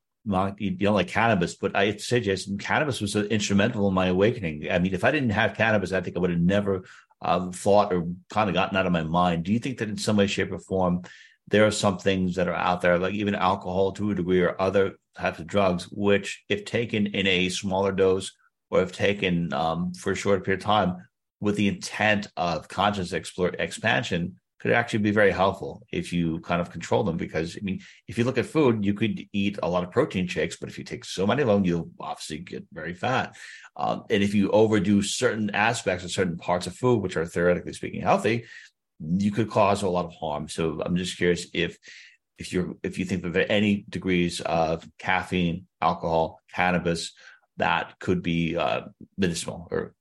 you don't like cannabis, but I say, Jason, cannabis was instrumental in my awakening. I mean, if I didn't have cannabis, I think I would have never uh, thought or kind of gotten out of my mind. Do you think that in some way, shape, or form, there are some things that are out there, like even alcohol to a degree or other types of drugs, which, if taken in a smaller dose or if taken um, for a short period of time with the intent of conscious explore, expansion, could actually be very helpful if you kind of control them. Because I mean, if you look at food, you could eat a lot of protein shakes, but if you take so many of them, you'll obviously get very fat. Um, and if you overdo certain aspects of certain parts of food, which are theoretically speaking healthy, you could cause a lot of harm. So I'm just curious if if you're if you think that any degrees of caffeine, alcohol, cannabis that could be uh, medicinal or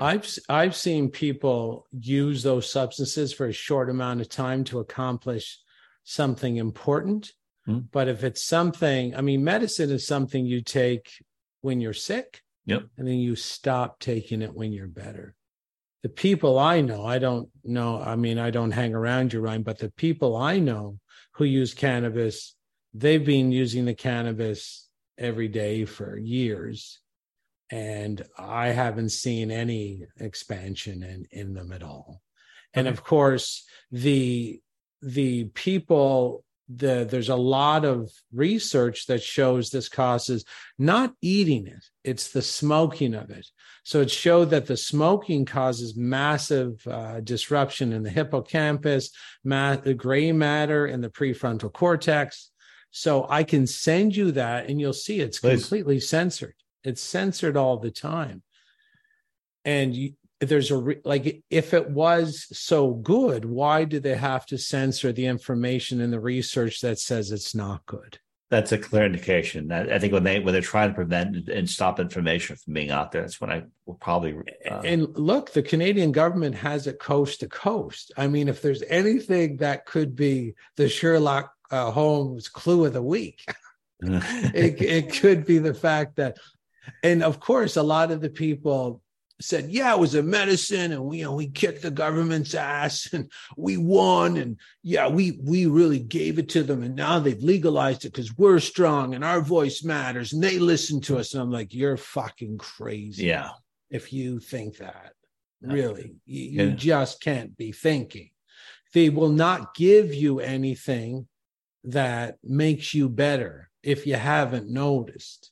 I've I've seen people use those substances for a short amount of time to accomplish something important. Mm. But if it's something, I mean, medicine is something you take when you're sick, yep. and then you stop taking it when you're better. The people I know, I don't know. I mean, I don't hang around you, Ryan, but the people I know who use cannabis, they've been using the cannabis every day for years and I haven't seen any expansion in, in them at all. And of course, the the people the there's a lot of research that shows this causes not eating it it's the smoking of it so it showed that the smoking causes massive uh, disruption in the hippocampus ma- the gray matter in the prefrontal cortex so i can send you that and you'll see it's Please. completely censored it's censored all the time. And you, there's a re- like if it was so good, why do they have to censor the information in the research that says it's not good? That's a clear indication. I, think when they when they're trying to prevent and stop information from being out there, that's when I will probably. Uh... and look, the Canadian government has it coast to coast. I mean, if there's anything that could be the Sherlock uh, Holmes clue of the week, it, it could be the fact that and of course, a lot of the people said, "Yeah, it was a medicine, and we, you know, we kicked the government's ass, and we won, and yeah, we we really gave it to them, and now they've legalized it because we're strong and our voice matters, and they listen to us." And I'm like, "You're fucking crazy, yeah, if you think that, really, you, you just can't be thinking." They will not give you anything that makes you better if you haven't noticed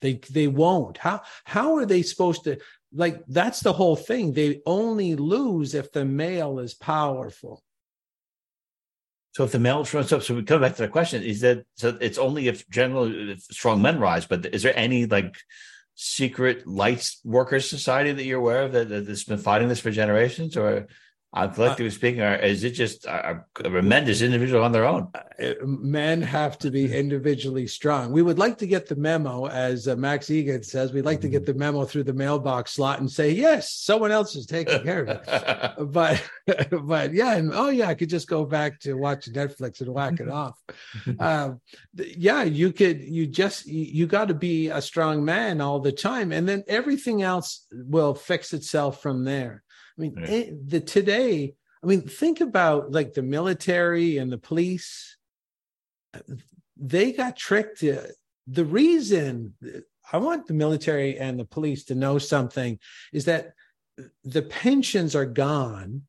they they won't. How how are they supposed to like that's the whole thing. They only lose if the male is powerful. So if the male runs up, so we come back to the question: Is that so? It's only if generally if strong men rise, but is there any like secret lights workers society that you're aware of that, that's been fighting this for generations, or uh, collectively uh, speaking, are, is it just a, are men individual on their own? Uh, men have to be individually strong. We would like to get the memo, as uh, Max Igan says, we'd like to get the memo through the mailbox slot and say, yes, someone else is taking care of it. but, but yeah, and oh yeah, I could just go back to watch Netflix and whack it off. Um, yeah, you could. You just you, you got to be a strong man all the time, and then everything else will fix itself from there. I mean, yeah. it, the today, I mean, think about like the military and the police. They got tricked. Uh, the reason uh, I want the military and the police to know something is that the pensions are gone.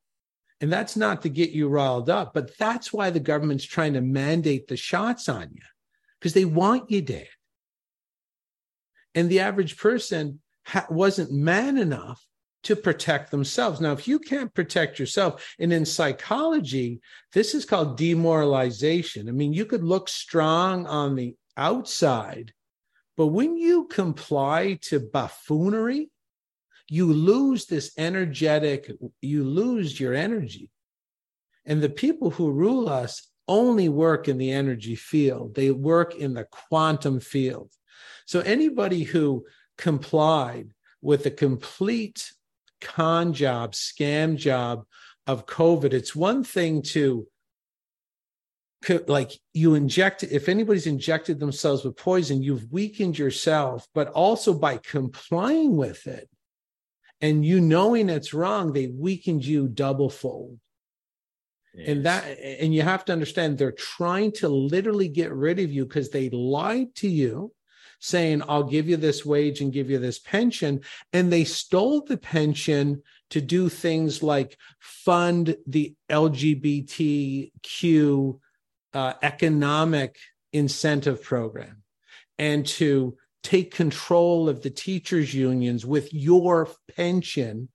And that's not to get you riled up, but that's why the government's trying to mandate the shots on you because they want you dead. and the average person ha- wasn't man enough to protect themselves. Now, if you can't protect yourself, and in psychology, this is called demoralization. I mean, you could look strong on the outside, but when you comply to buffoonery, you lose this energetic, you lose your energy. And the people who rule us only work in the energy field, they work in the quantum field. So anybody who complied with a complete con job, scam job of COVID, it's one thing to like you inject if anybody's injected themselves with poison you've weakened yourself but also by complying with it and you knowing it's wrong they weakened you double fold yes. and that and you have to understand they're trying to literally get rid of you because they lied to you saying i'll give you this wage and give you this pension and they stole the pension to do things like fund the lgbtq uh, economic incentive program and to take control of the teachers unions with your pension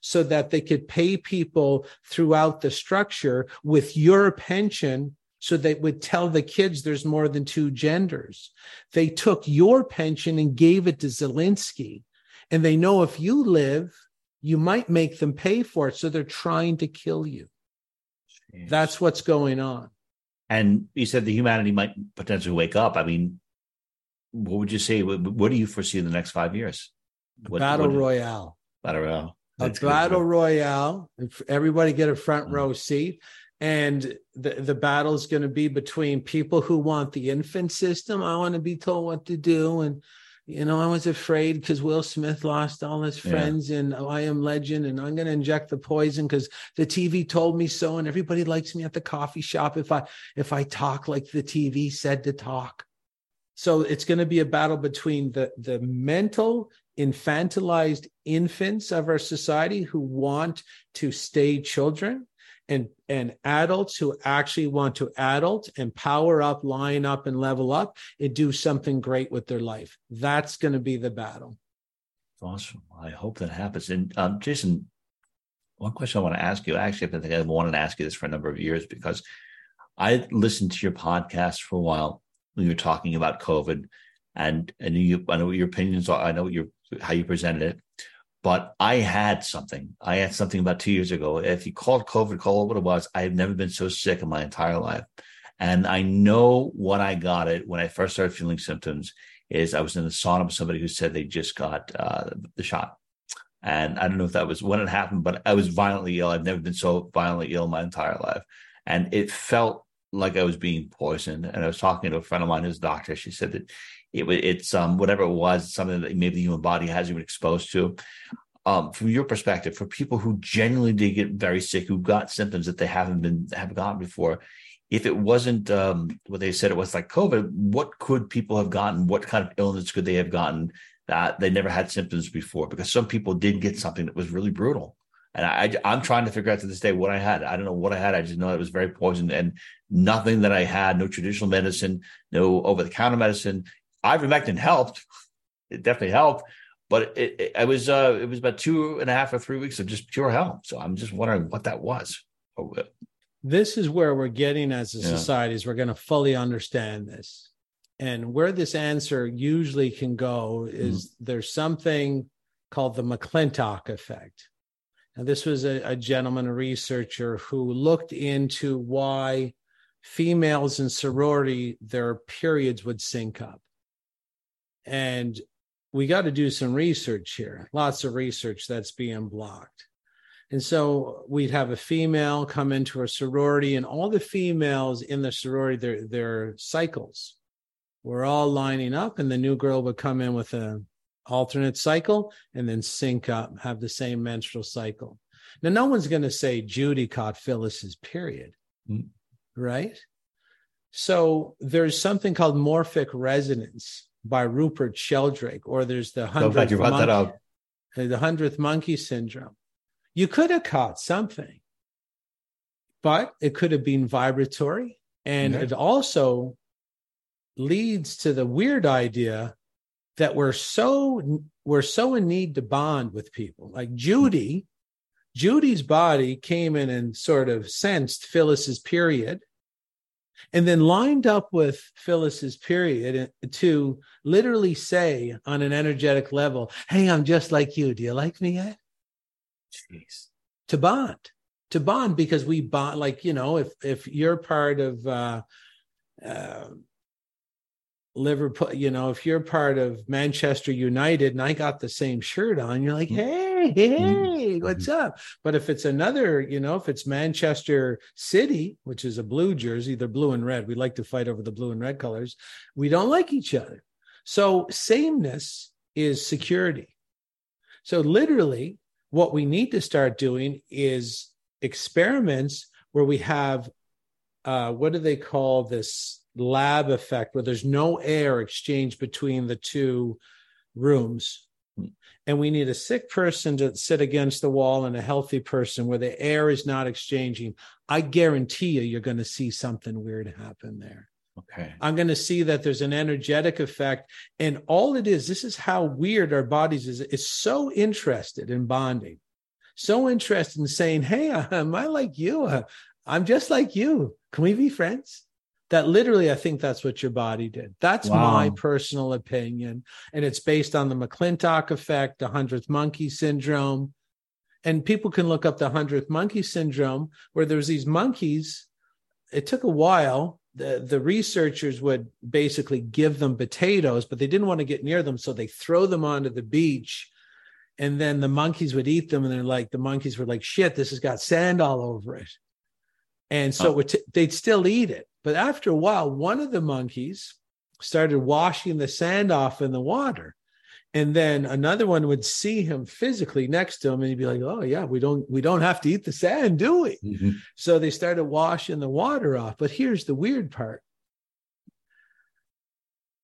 so that they could pay people throughout the structure with your pension so they would tell the kids there's more than two genders. They took your pension and gave it to Zelensky. And they know if you live, you might make them pay for it. So they're trying to kill you. Jeez. That's what's going on. And you said the humanity might potentially wake up. I mean, what would you say? What, what do you foresee in the next five years? What, battle what, royale. Battle royale. That's a battle royale. Everybody get a front mm. row seat. And the, the battle is going to be between people who want the infant system. I want to be told what to do. And, you know, I was afraid because Will Smith lost all his friends yeah. in I Am Legend. And I'm going to inject the poison because the TV told me so. And everybody likes me at the coffee shop if I if I talk like the TV said to talk. So it's going to be a battle between the, the mental infantilized infants of our society who want to stay children and, and adults who actually want to adult and power up, line up, and level up and do something great with their life. That's going to be the battle. Awesome. I hope that happens. And um, Jason, one question I want to ask you, actually, I think I've wanted to ask you this for a number of years because I listened to your podcast for a while when you were talking about COVID, and and you, I know what your opinions are. I know what your how you presented it, but I had something. I had something about two years ago. If you called COVID, call it what it was. I have never been so sick in my entire life, and I know when I got it when I first started feeling symptoms is I was in the sauna with somebody who said they just got uh, the shot. And I don't know if that was when it happened, but I was violently ill. I've never been so violently ill my entire life. And it felt like I was being poisoned. And I was talking to a friend of mine who's a doctor. She said that it it's um whatever it was, something that maybe the human body hasn't been exposed to. Um, from your perspective, for people who genuinely did get very sick, who got symptoms that they haven't been have gotten before, if it wasn't um, what they said it was like COVID, what could people have gotten? What kind of illness could they have gotten that they never had symptoms before? Because some people did get something that was really brutal. And I, I'm trying to figure out to this day what I had. I don't know what I had. I just know it was very poison and nothing that I had, no traditional medicine, no over the counter medicine. Ivermectin helped. It definitely helped. But it, it, it, was uh, it was about two and a half or three weeks of just pure hell. So I'm just wondering what that was. This is where we're getting as a yeah. society is we're going to fully understand this. And where this answer usually can go is mm-hmm. there's something called the McClintock effect and this was a, a gentleman, a researcher, who looked into why females in sorority, their periods would sync up. And we got to do some research here, lots of research that's being blocked. And so we'd have a female come into a sorority, and all the females in the sorority, their, their cycles were all lining up, and the new girl would come in with a alternate cycle and then sync up, have the same menstrual cycle. Now, no one's going to say Judy caught Phyllis's period, mm. right? So there's something called morphic resonance by Rupert Sheldrake, or there's the hundredth so monkey, the hundredth monkey syndrome. You could have caught something, but it could have been vibratory, and it also leads to the weird idea that we're so we're so in need to bond with people. Like Judy, Judy's body came in and sort of sensed Phyllis's period and then lined up with Phyllis's period to literally say on an energetic level, Hey, I'm just like you. Do you like me yet? Jeez. To bond, to bond because we bond, like, you know, if, if you're part of, uh, uh, Liverpool, you know, if you're part of Manchester United and I got the same shirt on, you're like, Mm. hey, hey, what's up? But if it's another, you know, if it's Manchester City, which is a blue jersey, they're blue and red. We like to fight over the blue and red colors. We don't like each other. So sameness is security. So literally, what we need to start doing is experiments where we have uh, what do they call this lab effect where there's no air exchange between the two rooms. And we need a sick person to sit against the wall and a healthy person where the air is not exchanging. I guarantee you you're going to see something weird happen there. Okay. i'm going to see that there's an energetic effect and all it is this is how weird our bodies is is so interested in bonding. So interested in saying hey am i like you? I'm just like you. Can we be friends that literally i think that's what your body did. That's Wow. my personal opinion and it's based on the mcclintock effect the 100th monkey syndrome. And people can look up the 100th monkey syndrome where there's these monkeys. It took a while. The, the researchers would basically give them potatoes but they didn't want to get near them so they throw them onto the beach. And then the monkeys would eat them and they're like the monkeys were like shit this has got sand all over it. And so Oh. t- they'd still eat it but after a while one of the monkeys started washing the sand off in the water and then another one would see him physically next to him and he'd be like oh yeah we don't we don't have to eat the sand do we Mhm. so they started washing the water off. But here's the weird part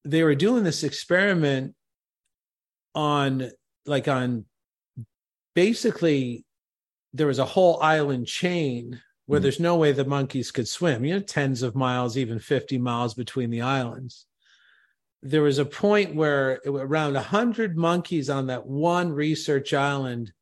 they were doing this experiment on, like, on basically, there was a whole island chain where Mhm. there's no way the monkeys could swim, you know, tens of miles, even 50 miles between the islands. There was a point where around 100 monkeys on that one research island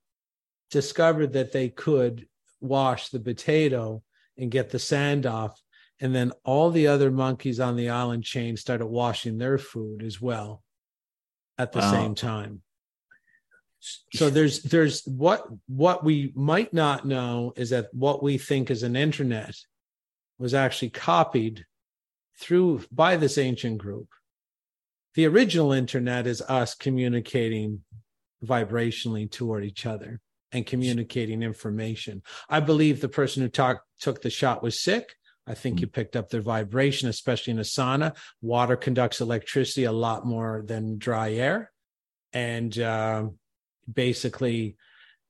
discovered that they could wash the potato and get the sand off. And then all the other monkeys on the island chain started washing their food as well at the Wow. same time. So there's there's what what we might not know is that what we think is an internet was actually copied through by this ancient group. The original internet is us communicating vibrationally toward each other and communicating information. I believe the person who talk, took the shot was sick. I think you picked up their vibration, especially in a sauna. Water conducts electricity a lot more than dry air. And um, basically,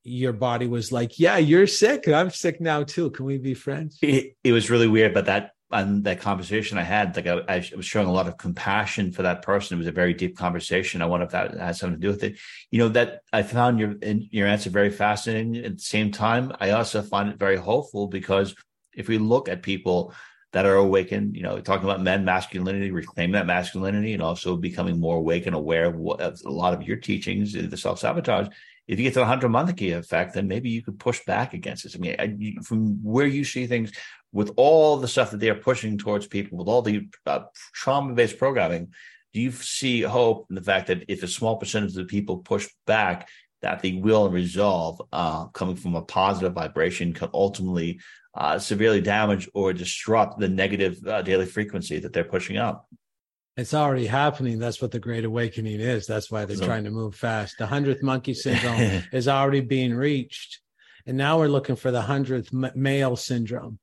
your body was like, Yeah, you're sick. I'm sick now too. Can we be friends? It, it was really weird, but that on that conversation I had, like I, I was showing a lot of compassion for that person. It was a very deep conversation. I wonder if that has something to do with it. You know that I found your your answer very fascinating. At the same time, I also find it very hopeful because if we look at people that are awakened, you know, talking about men masculinity, reclaiming that masculinity, and also becoming more awake and aware of, what, of a lot of your teachings, the self sabotage. If you get to the hundred monkey effect, then maybe you could push back against this. I mean, I, from where you see things, with all the stuff that they are pushing towards people, with all the uh, trauma-based programming, do you see hope in the fact that if a small percentage of the people push back, that the will and resolve uh, coming from a positive vibration can ultimately uh, severely damage or disrupt the negative uh, daily frequency that they're pushing up? It's already happening. That's what the Great Awakening is. That's why they're So- trying to move fast. The hundredth monkey syndrome is already being reached, and now we're looking for the hundredth male syndrome.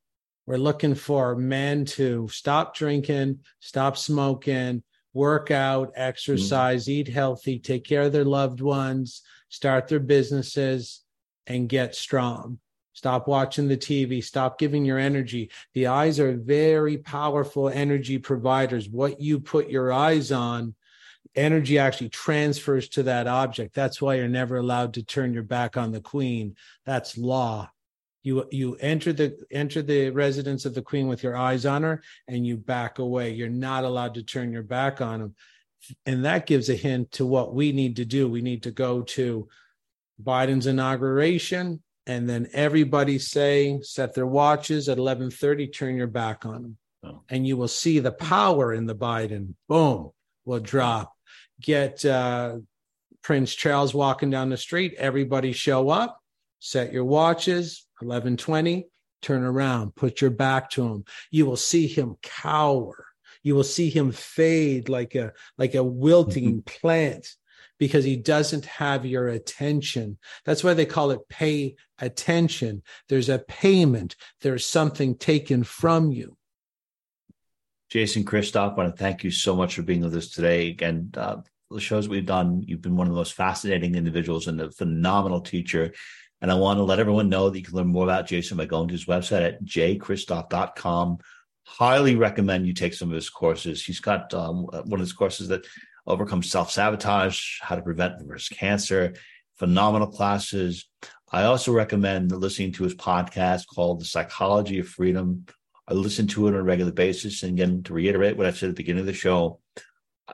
We're looking for men to stop drinking, stop smoking, work out, exercise, eat healthy, take care of their loved ones, start their businesses, and get strong. Stop watching the TV. Stop giving your energy. The eyes are very powerful energy providers. What you put your eyes on, energy actually transfers to that object. That's why you're never allowed to turn your back on the queen. That's law. You you enter the enter the residence of the queen with your eyes on her and you back away. You're not allowed to turn your back on them. And that gives a hint to what we need to do. We need to go to Biden's inauguration and then everybody say set their watches at 11:30 turn your back on them. Oh. And you will see the power in the Biden. Boom, will drop. Get uh, Prince Charles walking down the street, everybody show up, set your watches 11:20, turn around, put your back to him. You will see him cower. You will see him fade like a like a wilting plant because he doesn't have your attention. That's why they call it pay attention. There's a payment. There's something taken from you. Jason Christoff, I want to thank you so much for being with us today. Again, uh, the shows we've done, you've been one of the most fascinating individuals and a phenomenal teacher. And I want to let everyone know that you can learn more about Jason by going to his website at jchristoff.com. Highly recommend you take some of his courses. He's got um, one of his courses that overcomes self sabotage, how to prevent reverse cancer, phenomenal classes. I also recommend listening to his podcast called The Psychology of Freedom. I listen to it on a regular basis. And again, to reiterate what I said at the beginning of the show,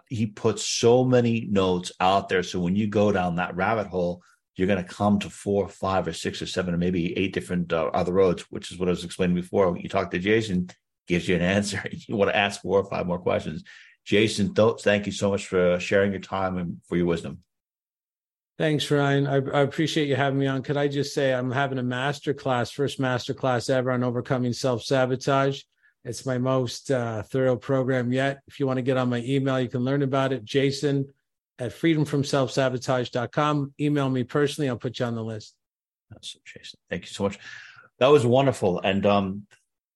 he puts so many notes out there. So when you go down that rabbit hole, you're going to come to four, five, or six, or seven, or maybe eight different uh, other roads, which is what I was explaining before. You talk to Jason, gives you an answer. You want to ask four or five more questions. Jason, th- thank you so much for sharing your time and for your wisdom. Thanks, Ryan. I, I, appreciate you having me on. Could I just say I'm having a master class, first master class ever on overcoming self sabotage. It's my most uh, thorough program yet. If you want to get on my email, you can learn about it. Jason at freedomfromselfsabotage.com. Email me personally. I'll put you on the list. Awesome, Jason. Thank you so much. That was wonderful. And um,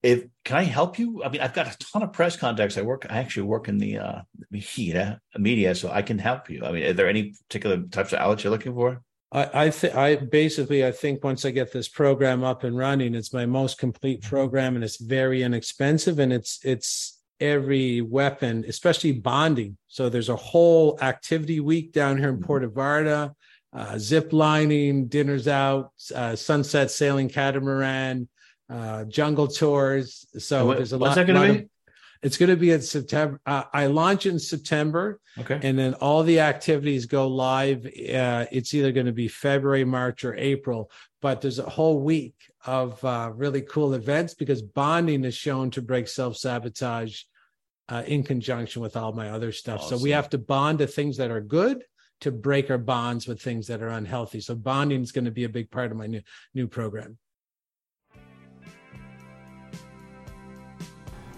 if can I help you? I mean, I've got a ton of press contacts. I work. I actually work in the uh, media, media, so I can help you. I mean, are there any particular types of outlets you're looking for? I, I think I basically I think once I get this program up and running, it's my most complete program, and it's very inexpensive, and it's it's every weapon, especially bonding. So there's a whole activity week down here in mm-hmm. Puerto Vallarta, uh, zip lining, dinners out, uh, sunset sailing catamaran, uh, jungle tours. So what, there's a what's lot. that going to be? Of, it's going to be in September. Uh, I launch in September. Okay. And then all the activities go live. Uh, it's either going to be February, March, or April. But there's a whole week of uh, really cool events because bonding is shown to break self sabotage uh, in conjunction with all my other stuff. Awesome. So we have to bond to things that are good to break our bonds with things that are unhealthy. So bonding is going to be a big part of my new new program.